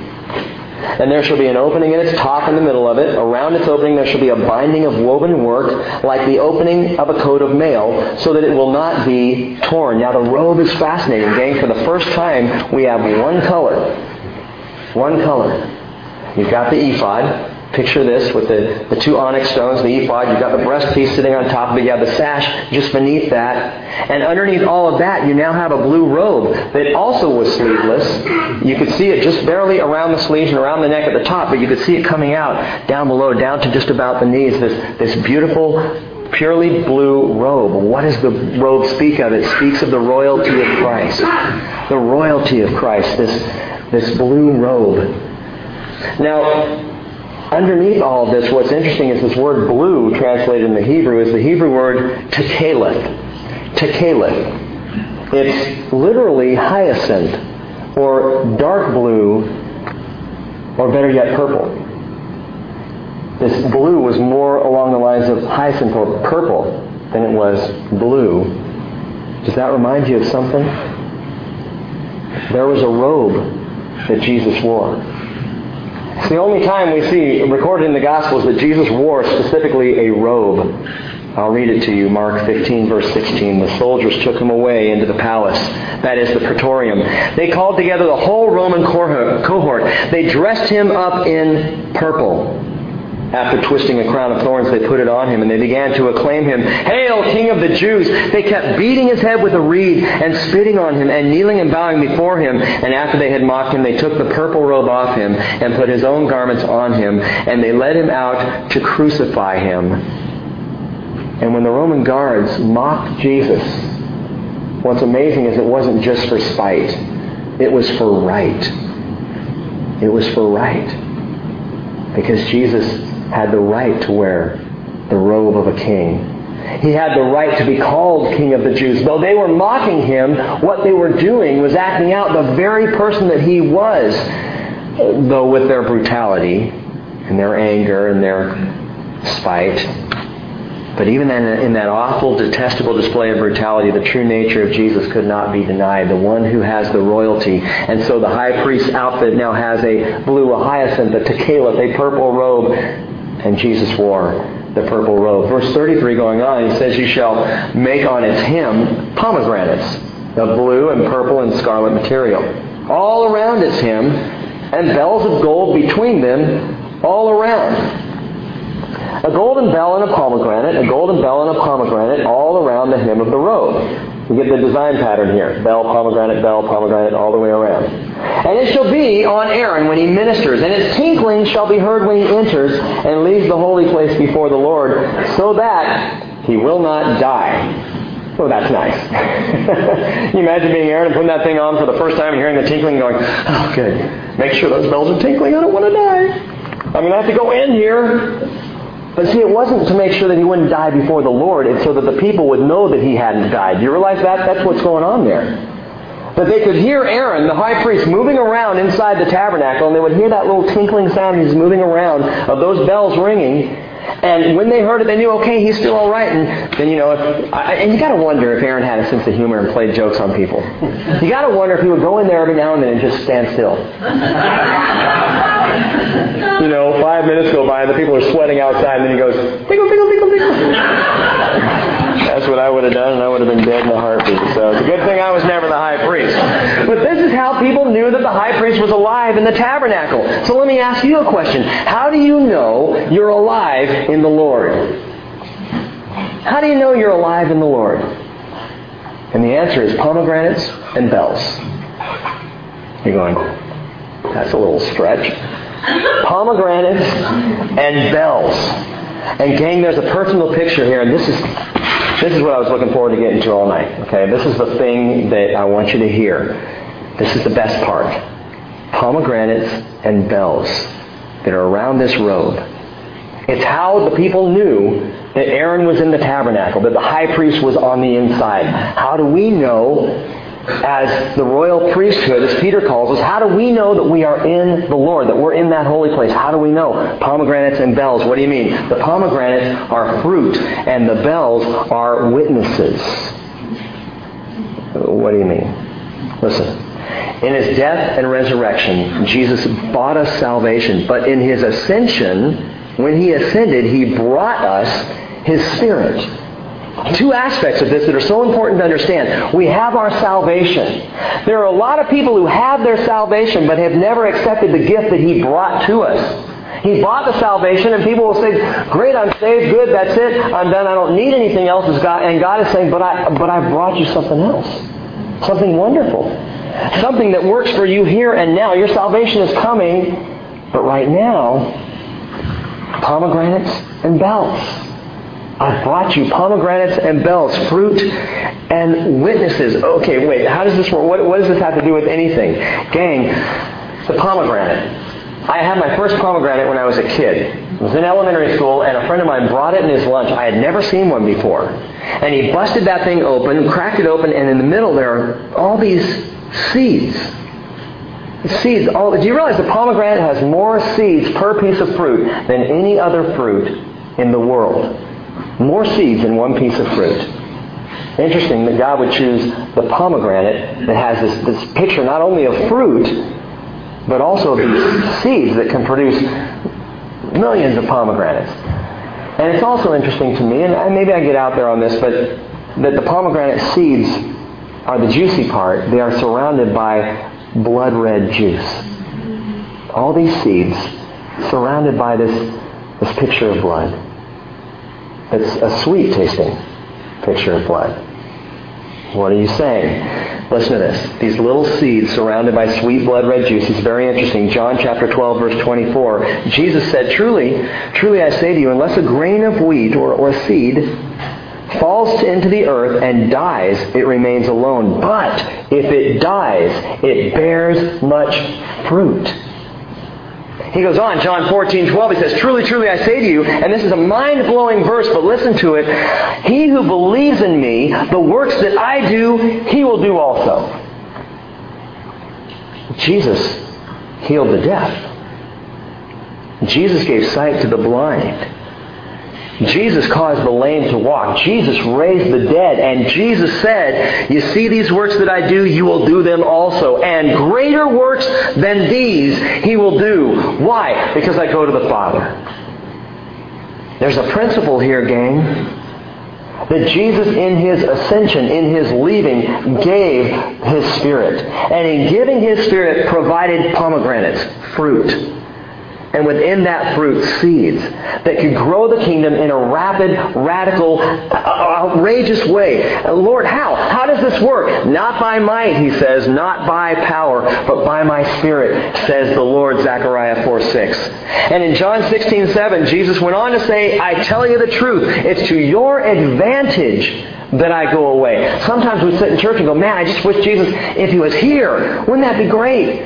And there shall be an opening in its top in the middle of it. Around its opening there shall be a binding of woven work, like the opening of a coat of mail, so that it will not be torn. Now the robe is fascinating, gang. For the first time, we have one color. One color. You've got the ephod, Picture this with the, the two onyx stones, the ephod. You've got the breastpiece sitting on top of it. You have the sash just beneath that. And underneath all of that, you now have a blue robe that also was sleeveless. You could see it just barely around the sleeves and around the neck at the top, but you could see it coming out down below, down to just about the knees. This, this beautiful, purely blue robe. What does the robe speak of? It speaks of the royalty of Christ. The royalty of Christ, this, this blue robe. Now, underneath all of this, what's interesting is this word blue, translated in the Hebrew, is the Hebrew word tekalith. Tekalith. It's literally hyacinth, or dark blue, or better yet, purple. This blue was more along the lines of hyacinth or purple than it was blue. Does that remind you of something? There was a robe that Jesus wore. It's the only time we see recorded in the Gospels that Jesus wore specifically a robe. I'll read it to you. Mark 15, verse 16. The soldiers took him away into the palace, that is the praetorium. They called together the whole Roman cohort. They dressed him up in purple after twisting a crown of thorns, they put it on him and they began to acclaim him, Hail, King of the Jews! They kept beating his head with a reed and spitting on him and kneeling and bowing before him. And after they had mocked him, they took the purple robe off him and put his own garments on him. And they led him out to crucify him. And when the Roman guards mocked Jesus, what's amazing is it wasn't just for spite. It was for right. It was for right. Because Jesus had the right to wear the robe of a king. He had the right to be called King of the Jews. Though they were mocking him, what they were doing was acting out the very person that he was, though with their brutality and their anger and their spite. But even in, in that awful, detestable display of brutality, the true nature of Jesus could not be denied. The one who has the royalty. And so the high priest's outfit now has a blue, a hyacinth, a tekalith, a purple robe, and Jesus wore the purple robe. Verse 33 going on, he says, You shall make on its hem pomegranates of blue and purple and scarlet material. All around its hem, and bells of gold between them all around. A golden bell and a pomegranate, a golden bell and a pomegranate all around the hem of the robe. You get the design pattern here. Bell, pomegranate, bell, pomegranate, all the way around. And it shall be on Aaron when he ministers, and its tinkling shall be heard when he enters and leaves the holy place before the Lord, so that he will not die. Oh, that's nice. <laughs> you imagine being Aaron and putting that thing on for the first time and hearing the tinkling going, oh, good. Make sure those bells are tinkling. I don't want to die. I'm going to have to go in here. But see, it wasn't to make sure that he wouldn't die before the Lord. It's so that the people would know that he hadn't died. Do you realize that? That's what's going on there. That they could hear Aaron, the high priest, moving around inside the tabernacle, and they would hear that little tinkling sound he's moving around of those bells ringing. And when they heard it, they knew, okay, he's still all right. And then, you know, if, I, and you got to wonder if Aaron had a sense of humor and played jokes on people. You got to wonder if he would go in there every now and then and just stand still. <laughs> you know, five minutes go by and the people are sweating outside, and then he goes, tinkle, tinkle, tinkle, tinkle. That's what I would have done, and I would have been dead in a heartbeat. So it's a good thing I was never the high priest. But this is how people knew that the high priest was alive in the tabernacle. So let me ask you a question. How do you know you're alive in the Lord? How do you know you're alive in the Lord? And the answer is pomegranates and bells. You're going, that's a little stretch. Pomegranates and bells. And gang, there's a personal picture here, and this is this is what I was looking forward to getting to all night. Okay, this is the thing that I want you to hear. This is the best part. Pomegranates and bells that are around this robe. It's how the people knew that Aaron was in the tabernacle, that the high priest was on the inside. How do we know as the royal priesthood, as Peter calls us, how do we know that we are in the Lord, that we're in that holy place? How do we know? Pomegranates and bells. What do you mean? The pomegranates are fruit, and the bells are witnesses. What do you mean? Listen. In his death and resurrection, Jesus bought us salvation, but in his ascension, when he ascended, he brought us his Spirit. Two aspects of this that are so important to understand. We have our salvation. There are a lot of people who have their salvation but have never accepted the gift that He brought to us. He bought the salvation, and people will say, Great, I'm saved, good, that's it, I'm done, I don't need anything else. And God is saying, But I but I brought you something else. Something wonderful. Something that works for you here and now. Your salvation is coming, but right now, pomegranates and bells. I've brought you pomegranates and bells, fruit and witnesses. Okay, wait, how does this work? What, what does this have to do with anything? Gang, the pomegranate. I had my first pomegranate when I was a kid. I was in elementary school, and a friend of mine brought it in his lunch. I had never seen one before. And he busted that thing open, cracked it open, and in the middle there are all these seeds. Seeds. All, do you realize the pomegranate has more seeds per piece of fruit than any other fruit in the world? More seeds in one piece of fruit. Interesting that God would choose the pomegranate that has this, this picture not only of fruit, but also of these seeds that can produce millions of pomegranates. And it's also interesting to me, and maybe I get out there on this, but that the pomegranate seeds are the juicy part. They are surrounded by blood red juice. All these seeds surrounded by this, this picture of blood. It's a sweet tasting picture of blood. What are you saying? Listen to this. These little seeds surrounded by sweet blood red juice is very interesting. John chapter 12, verse 24. Jesus said, Truly, truly I say to you, unless a grain of wheat or, or seed falls into the earth and dies, it remains alone. But if it dies, it bears much fruit. He goes on, John 14, 12, he says, Truly, truly, I say to you, and this is a mind-blowing verse, but listen to it. He who believes in me, the works that I do, he will do also. Jesus healed the deaf. Jesus gave sight to the blind. Jesus caused the lame to walk. Jesus raised the dead. And Jesus said, You see these works that I do, you will do them also. And greater works than these he will do. Why? Because I go to the Father. There's a principle here, gang, that Jesus in his ascension, in his leaving, gave his Spirit. And in giving his Spirit provided pomegranates, fruit and within that fruit seeds that could grow the kingdom in a rapid, radical, uh, outrageous way. Uh, Lord, how? How does this work? Not by might, he says, not by power, but by my spirit, says the Lord, Zechariah 4 6. And in John 16 7, Jesus went on to say, I tell you the truth, it's to your advantage that I go away. Sometimes we sit in church and go, man, I just wish Jesus, if he was here, wouldn't that be great?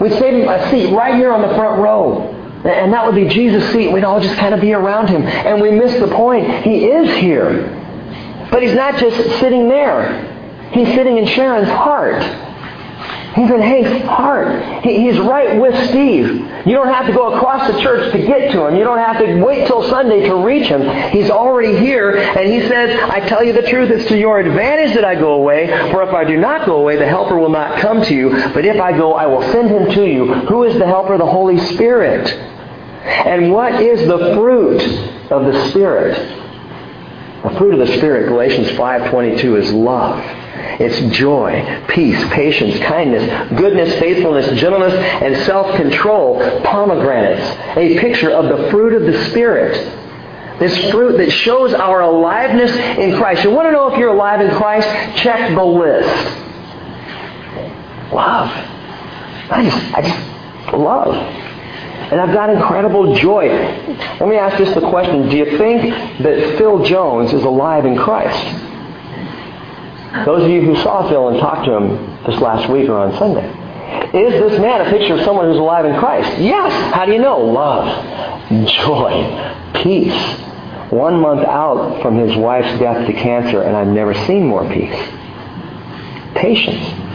We'd save him a seat right here on the front row. And that would be Jesus' seat. We'd all just kind of be around him. And we miss the point. He is here. But he's not just sitting there. He's sitting in Sharon's heart. He's said, hey, heart. He, he's right with Steve. You don't have to go across the church to get to him. You don't have to wait till Sunday to reach him. He's already here, and he says, I tell you the truth, it's to your advantage that I go away, for if I do not go away, the Helper will not come to you, but if I go, I will send him to you. Who is the Helper? The Holy Spirit. And what is the fruit of the Spirit? The fruit of the Spirit, Galatians 5.22, is love. It's joy, peace, patience, kindness, goodness, faithfulness, gentleness, and self-control. Pomegranates, a picture of the fruit of the Spirit. This fruit that shows our aliveness in Christ. You want to know if you're alive in Christ? Check the list. Love. I just, I just love. And I've got incredible joy. Let me ask just the question Do you think that Phil Jones is alive in Christ? Those of you who saw Phil and talked to him this last week or on Sunday. Is this man a picture of someone who's alive in Christ? Yes. How do you know? Love, joy, peace. One month out from his wife's death to cancer, and I've never seen more peace. Patience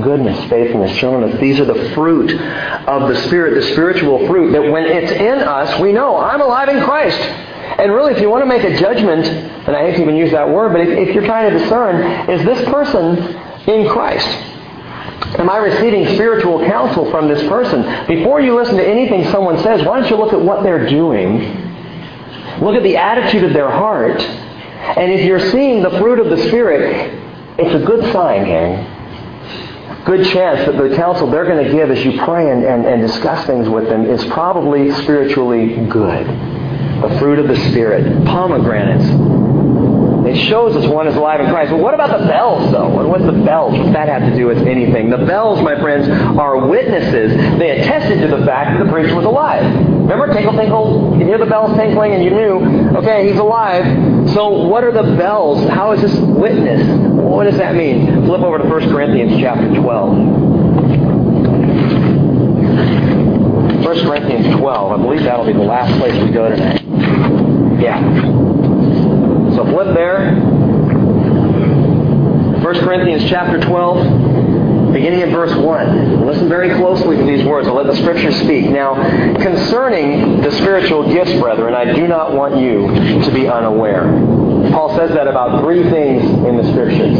goodness, faithfulness, gentleness. These are the fruit of the Spirit, the spiritual fruit that when it's in us, we know I'm alive in Christ. And really, if you want to make a judgment, and I hate to even use that word, but if, if you're trying to discern, is this person in Christ? Am I receiving spiritual counsel from this person? Before you listen to anything someone says, why don't you look at what they're doing? Look at the attitude of their heart. And if you're seeing the fruit of the Spirit, it's a good sign, gang good chance that the counsel they're going to give as you pray and, and, and discuss things with them is probably spiritually good. The fruit of the Spirit. Pomegranates. It shows us one is alive in Christ. But what about the bells, though? What's the bells? What's that have to do with anything? The bells, my friends, are witnesses. They attested to the fact that the preacher was alive. Remember, tinkle, tinkle, you hear the bells tinkling and you knew, okay, he's alive. So what are the bells? How is this witness? What does that mean? Flip over to 1 Corinthians chapter 12. 1 Corinthians 12. I believe that'll be the last place we go tonight. Yeah. So flip there. 1 Corinthians chapter 12, beginning in verse 1. Listen very closely to these words. I'll let the Scripture speak. Now, concerning the spiritual gifts, brethren, I do not want you to be unaware. Paul says that about three things in the scriptures.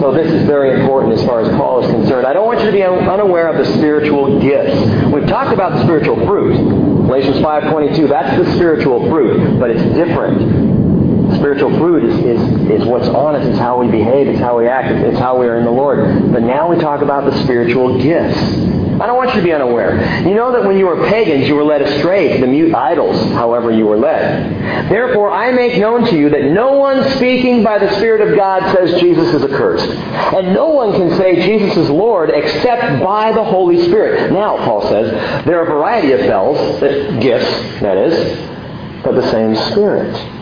So this is very important as far as Paul is concerned. I don't want you to be unaware of the spiritual gifts. We've talked about the spiritual fruit. Galatians 5.22, that's the spiritual fruit, but it's different. Spiritual fruit is, is, is what's on us. It's how we behave. It's how we act. It's, it's how we are in the Lord. But now we talk about the spiritual gifts. I don't want you to be unaware. You know that when you were pagans, you were led astray to the mute idols, however you were led. Therefore, I make known to you that no one speaking by the Spirit of God says Jesus is accursed. And no one can say Jesus is Lord except by the Holy Spirit. Now, Paul says, there are a variety of bells, gifts, that is, but the same Spirit.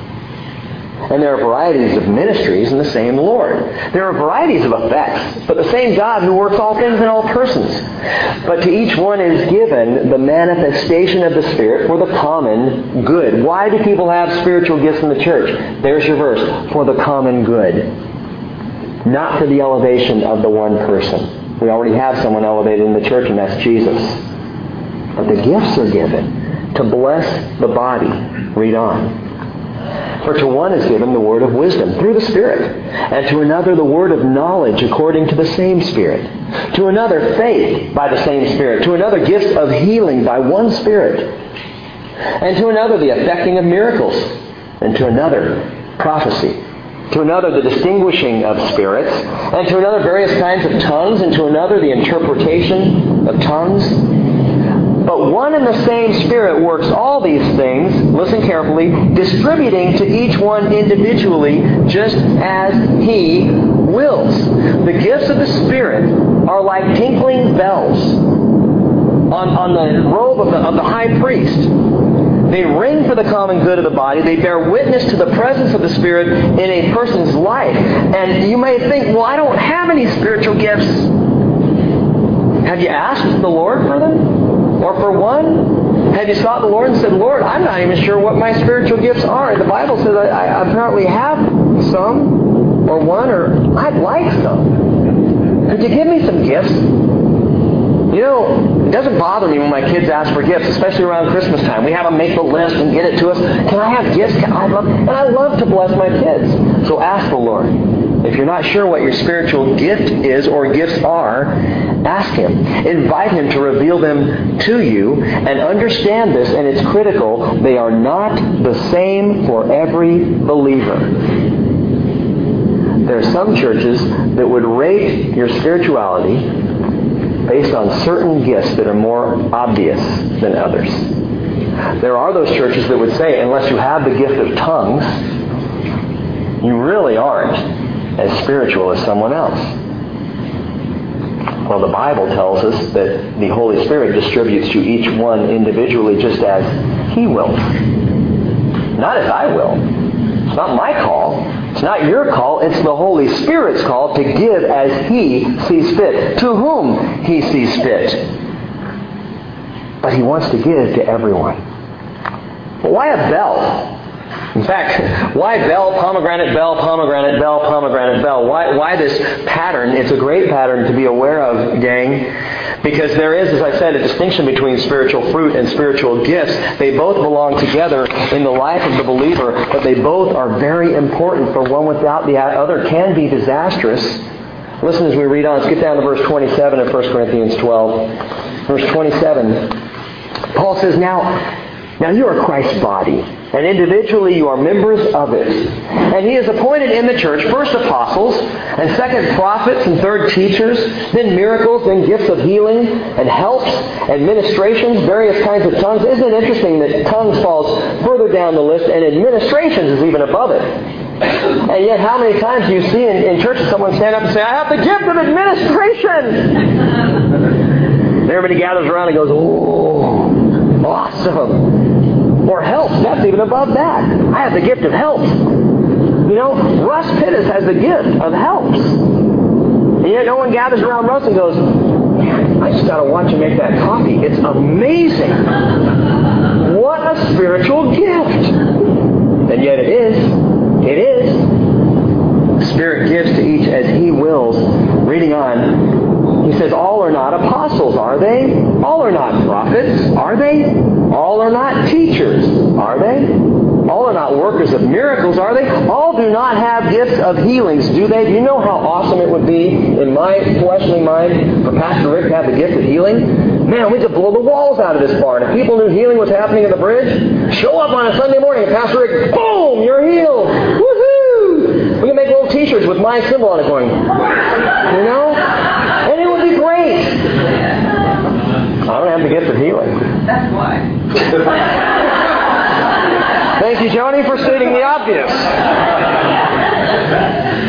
And there are varieties of ministries in the same Lord. There are varieties of effects, but the same God who works all things in all persons. But to each one is given the manifestation of the Spirit for the common good. Why do people have spiritual gifts in the church? There's your verse. For the common good. Not for the elevation of the one person. We already have someone elevated in the church, and that's Jesus. But the gifts are given to bless the body. Read on. For to one is given the word of wisdom through the Spirit, and to another the word of knowledge according to the same Spirit, to another faith by the same Spirit, to another gifts of healing by one Spirit, and to another the effecting of miracles, and to another prophecy, to another the distinguishing of spirits, and to another various kinds of tongues, and to another the interpretation of tongues. But one and the same Spirit works all these things, listen carefully, distributing to each one individually just as He wills. The gifts of the Spirit are like tinkling bells on, on the robe of the, of the high priest. They ring for the common good of the body. They bear witness to the presence of the Spirit in a person's life. And you may think, well, I don't have any spiritual gifts. Have you asked the Lord for them? Or for one, have you sought the Lord and said, Lord, I'm not even sure what my spiritual gifts are. The Bible says I, I apparently have some, or one, or I'd like some. Could you give me some gifts? You know, it doesn't bother me when my kids ask for gifts, especially around Christmas time. We have them make the list and get it to us. Can I have gifts? Can I love, and I love to bless my kids. So ask the Lord. If you're not sure what your spiritual gift is or gifts are, ask Him. Invite Him to reveal them to you and understand this, and it's critical. They are not the same for every believer. There are some churches that would rate your spirituality based on certain gifts that are more obvious than others. There are those churches that would say, unless you have the gift of tongues, you really aren't as spiritual as someone else. Well, the Bible tells us that the Holy Spirit distributes to each one individually just as He wills. Not as I will. It's not my call. It's not your call. It's the Holy Spirit's call to give as He sees fit, to whom He sees fit. But He wants to give to everyone. But why a bell? In fact, why bell, pomegranate, bell, pomegranate, bell, pomegranate, bell? Why, why this pattern? It's a great pattern to be aware of, gang, because there is, as I said, a distinction between spiritual fruit and spiritual gifts. They both belong together in the life of the believer, but they both are very important, for one without the other can be disastrous. Listen as we read on. Let's get down to verse 27 of 1 Corinthians 12. Verse 27. Paul says, Now, now you are Christ's body and individually you are members of it. And he has appointed in the church first apostles, and second prophets, and third teachers, then miracles, then gifts of healing, and helps, and administrations, various kinds of tongues. Isn't it interesting that tongues falls further down the list, and administrations is even above it? And yet, how many times do you see in, in churches someone stand up and say, I have the gift of administration? and everybody gathers around and goes, Oh, awesome or help. That's even above that. I have the gift of help. You know, Russ Pittis has the gift of helps. And yet no one gathers around Russ and goes, Man, I just got to watch him make that coffee. It's amazing. What a spiritual gift. And yet it is. It is. Spirit gives to each as He wills. All are not apostles, are they? All are not prophets, are they? All are not teachers, are they? All are not workers of miracles, are they? All do not have gifts of healings, do they? Do you know how awesome it would be in my fleshly mind for Pastor Rick to have the gift of healing? Man, we could blow the walls out of this barn. If people knew healing was happening in the bridge, show up on a Sunday morning and Pastor Rick, boom, you're healed. Woohoo! We can make little t-shirts with my symbol on it going, you know? And it would be great. I don't have the gift of healing. That's why. <laughs> Thank you, Joni, for stating the obvious.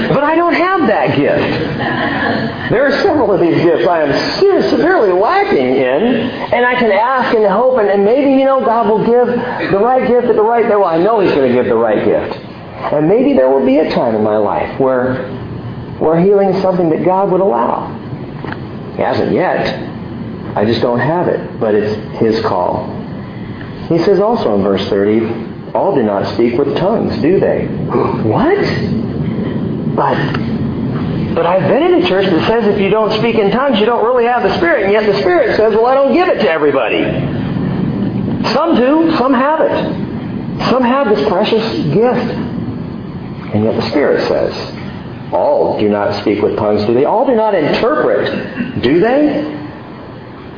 But I don't have that gift. There are several of these gifts I am severely lacking in, and I can ask and hope, and, and maybe, you know, God will give the right gift at the right time. Well, I know He's going to give the right gift. And maybe there will be a time in my life where, where healing is something that God would allow. He hasn't yet. I just don't have it, but it's His call. He says also in verse 30, all do not speak with tongues, do they? <gasps> what? But but I've been in a church that says if you don't speak in tongues, you don't really have the Spirit. And yet the Spirit says, well, I don't give it to everybody. Some do. Some have it. Some have this precious gift. And yet the Spirit says, all do not speak with tongues, do they? All do not interpret, do they?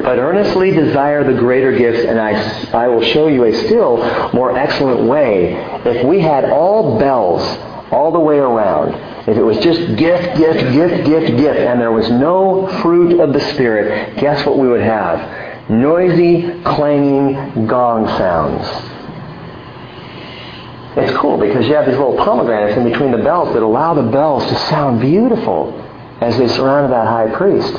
But earnestly desire the greater gifts, and I, I will show you a still more excellent way. If we had all bells all the way around, if it was just gift, gift, gift, gift, gift, and there was no fruit of the Spirit, guess what we would have? Noisy, clanging gong sounds. It's cool because you have these little pomegranates in between the bells that allow the bells to sound beautiful as they surround that high priest.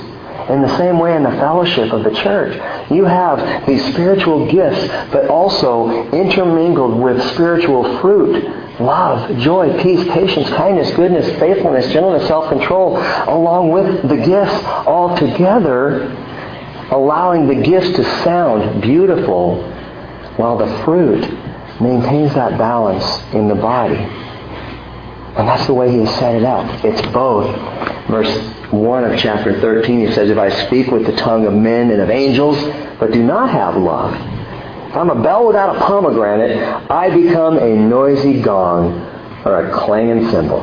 In the same way in the fellowship of the church, you have these spiritual gifts, but also intermingled with spiritual fruit. Love, joy, peace, patience, kindness, goodness, faithfulness, gentleness, self-control, along with the gifts all together, allowing the gifts to sound beautiful while the fruit maintains that balance in the body. And that's the way he set it up. It's both. Verse 1 of chapter 13, he says, If I speak with the tongue of men and of angels, but do not have love, if I'm a bell without a pomegranate, I become a noisy gong or a clanging cymbal.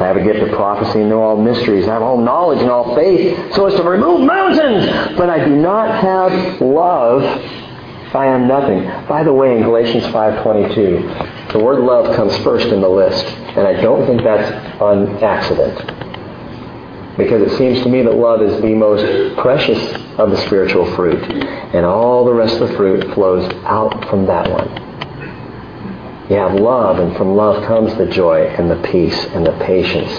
I have a gift of prophecy and know all mysteries. I have all knowledge and all faith so as to remove mountains. But I do not have love. I am nothing. By the way, in Galatians 5.22, the word love comes first in the list. And I don't think that's on accident. Because it seems to me that love is the most precious of the spiritual fruit. And all the rest of the fruit flows out from that one. You have love, and from love comes the joy and the peace and the patience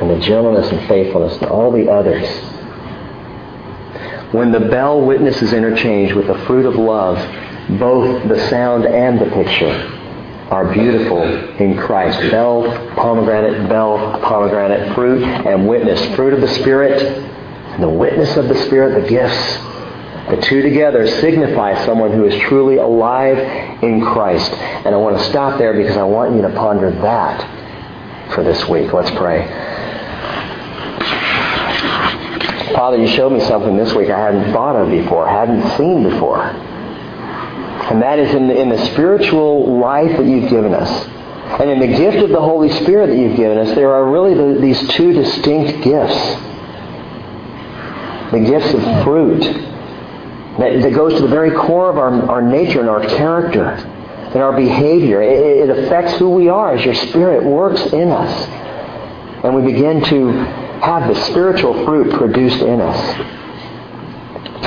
and the gentleness and faithfulness and all the others. When the bell witness is interchanged with the fruit of love, both the sound and the picture are beautiful in Christ. Bell, pomegranate, bell, pomegranate, fruit, and witness. Fruit of the Spirit, the witness of the Spirit, the gifts. The two together signify someone who is truly alive in Christ. And I want to stop there because I want you to ponder that for this week. Let's pray. Father, you showed me something this week I hadn't thought of before, hadn't seen before. And that is in the, in the spiritual life that you've given us. And in the gift of the Holy Spirit that you've given us, there are really the, these two distinct gifts. The gifts of fruit that, that goes to the very core of our, our nature and our character and our behavior. It, it affects who we are as your Spirit works in us. And we begin to have the spiritual fruit produced in us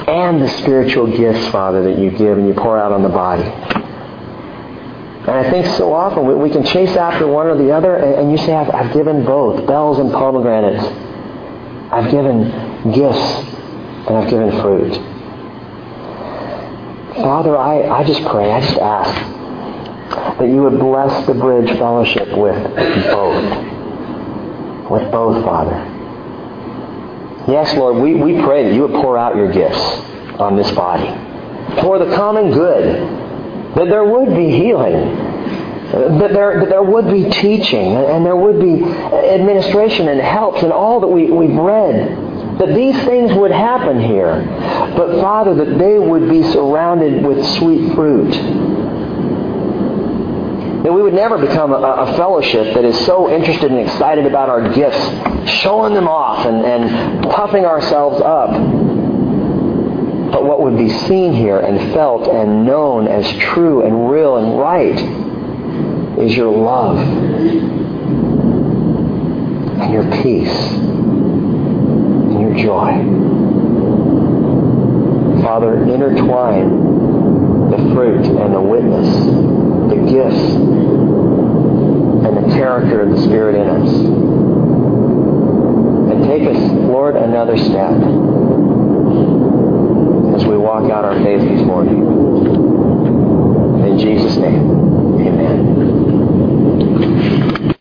and the spiritual gifts, Father, that you give and you pour out on the body. And I think so often we, we can chase after one or the other, and, and you say, I've, I've given both bells and pomegranates. I've given gifts, and I've given fruit. Father, I, I just pray, I just ask that you would bless the bridge fellowship with both. With both, Father. Yes, Lord, we, we pray that you would pour out your gifts on this body for the common good, that there would be healing, that there, that there would be teaching, and there would be administration and helps and all that we, we've read. That these things would happen here. But Father, that they would be surrounded with sweet fruit that we would never become a, a, fellowship that is so interested and excited about our gifts, showing them off and, and puffing ourselves up. But what would be seen here and felt and known as true and real and right is your love and your peace and your joy. Father, intertwine the fruit and the witness the gifts and the character of the Spirit in us. And take us, Lord, another step as we walk out our faith this morning. In Jesus' name, amen.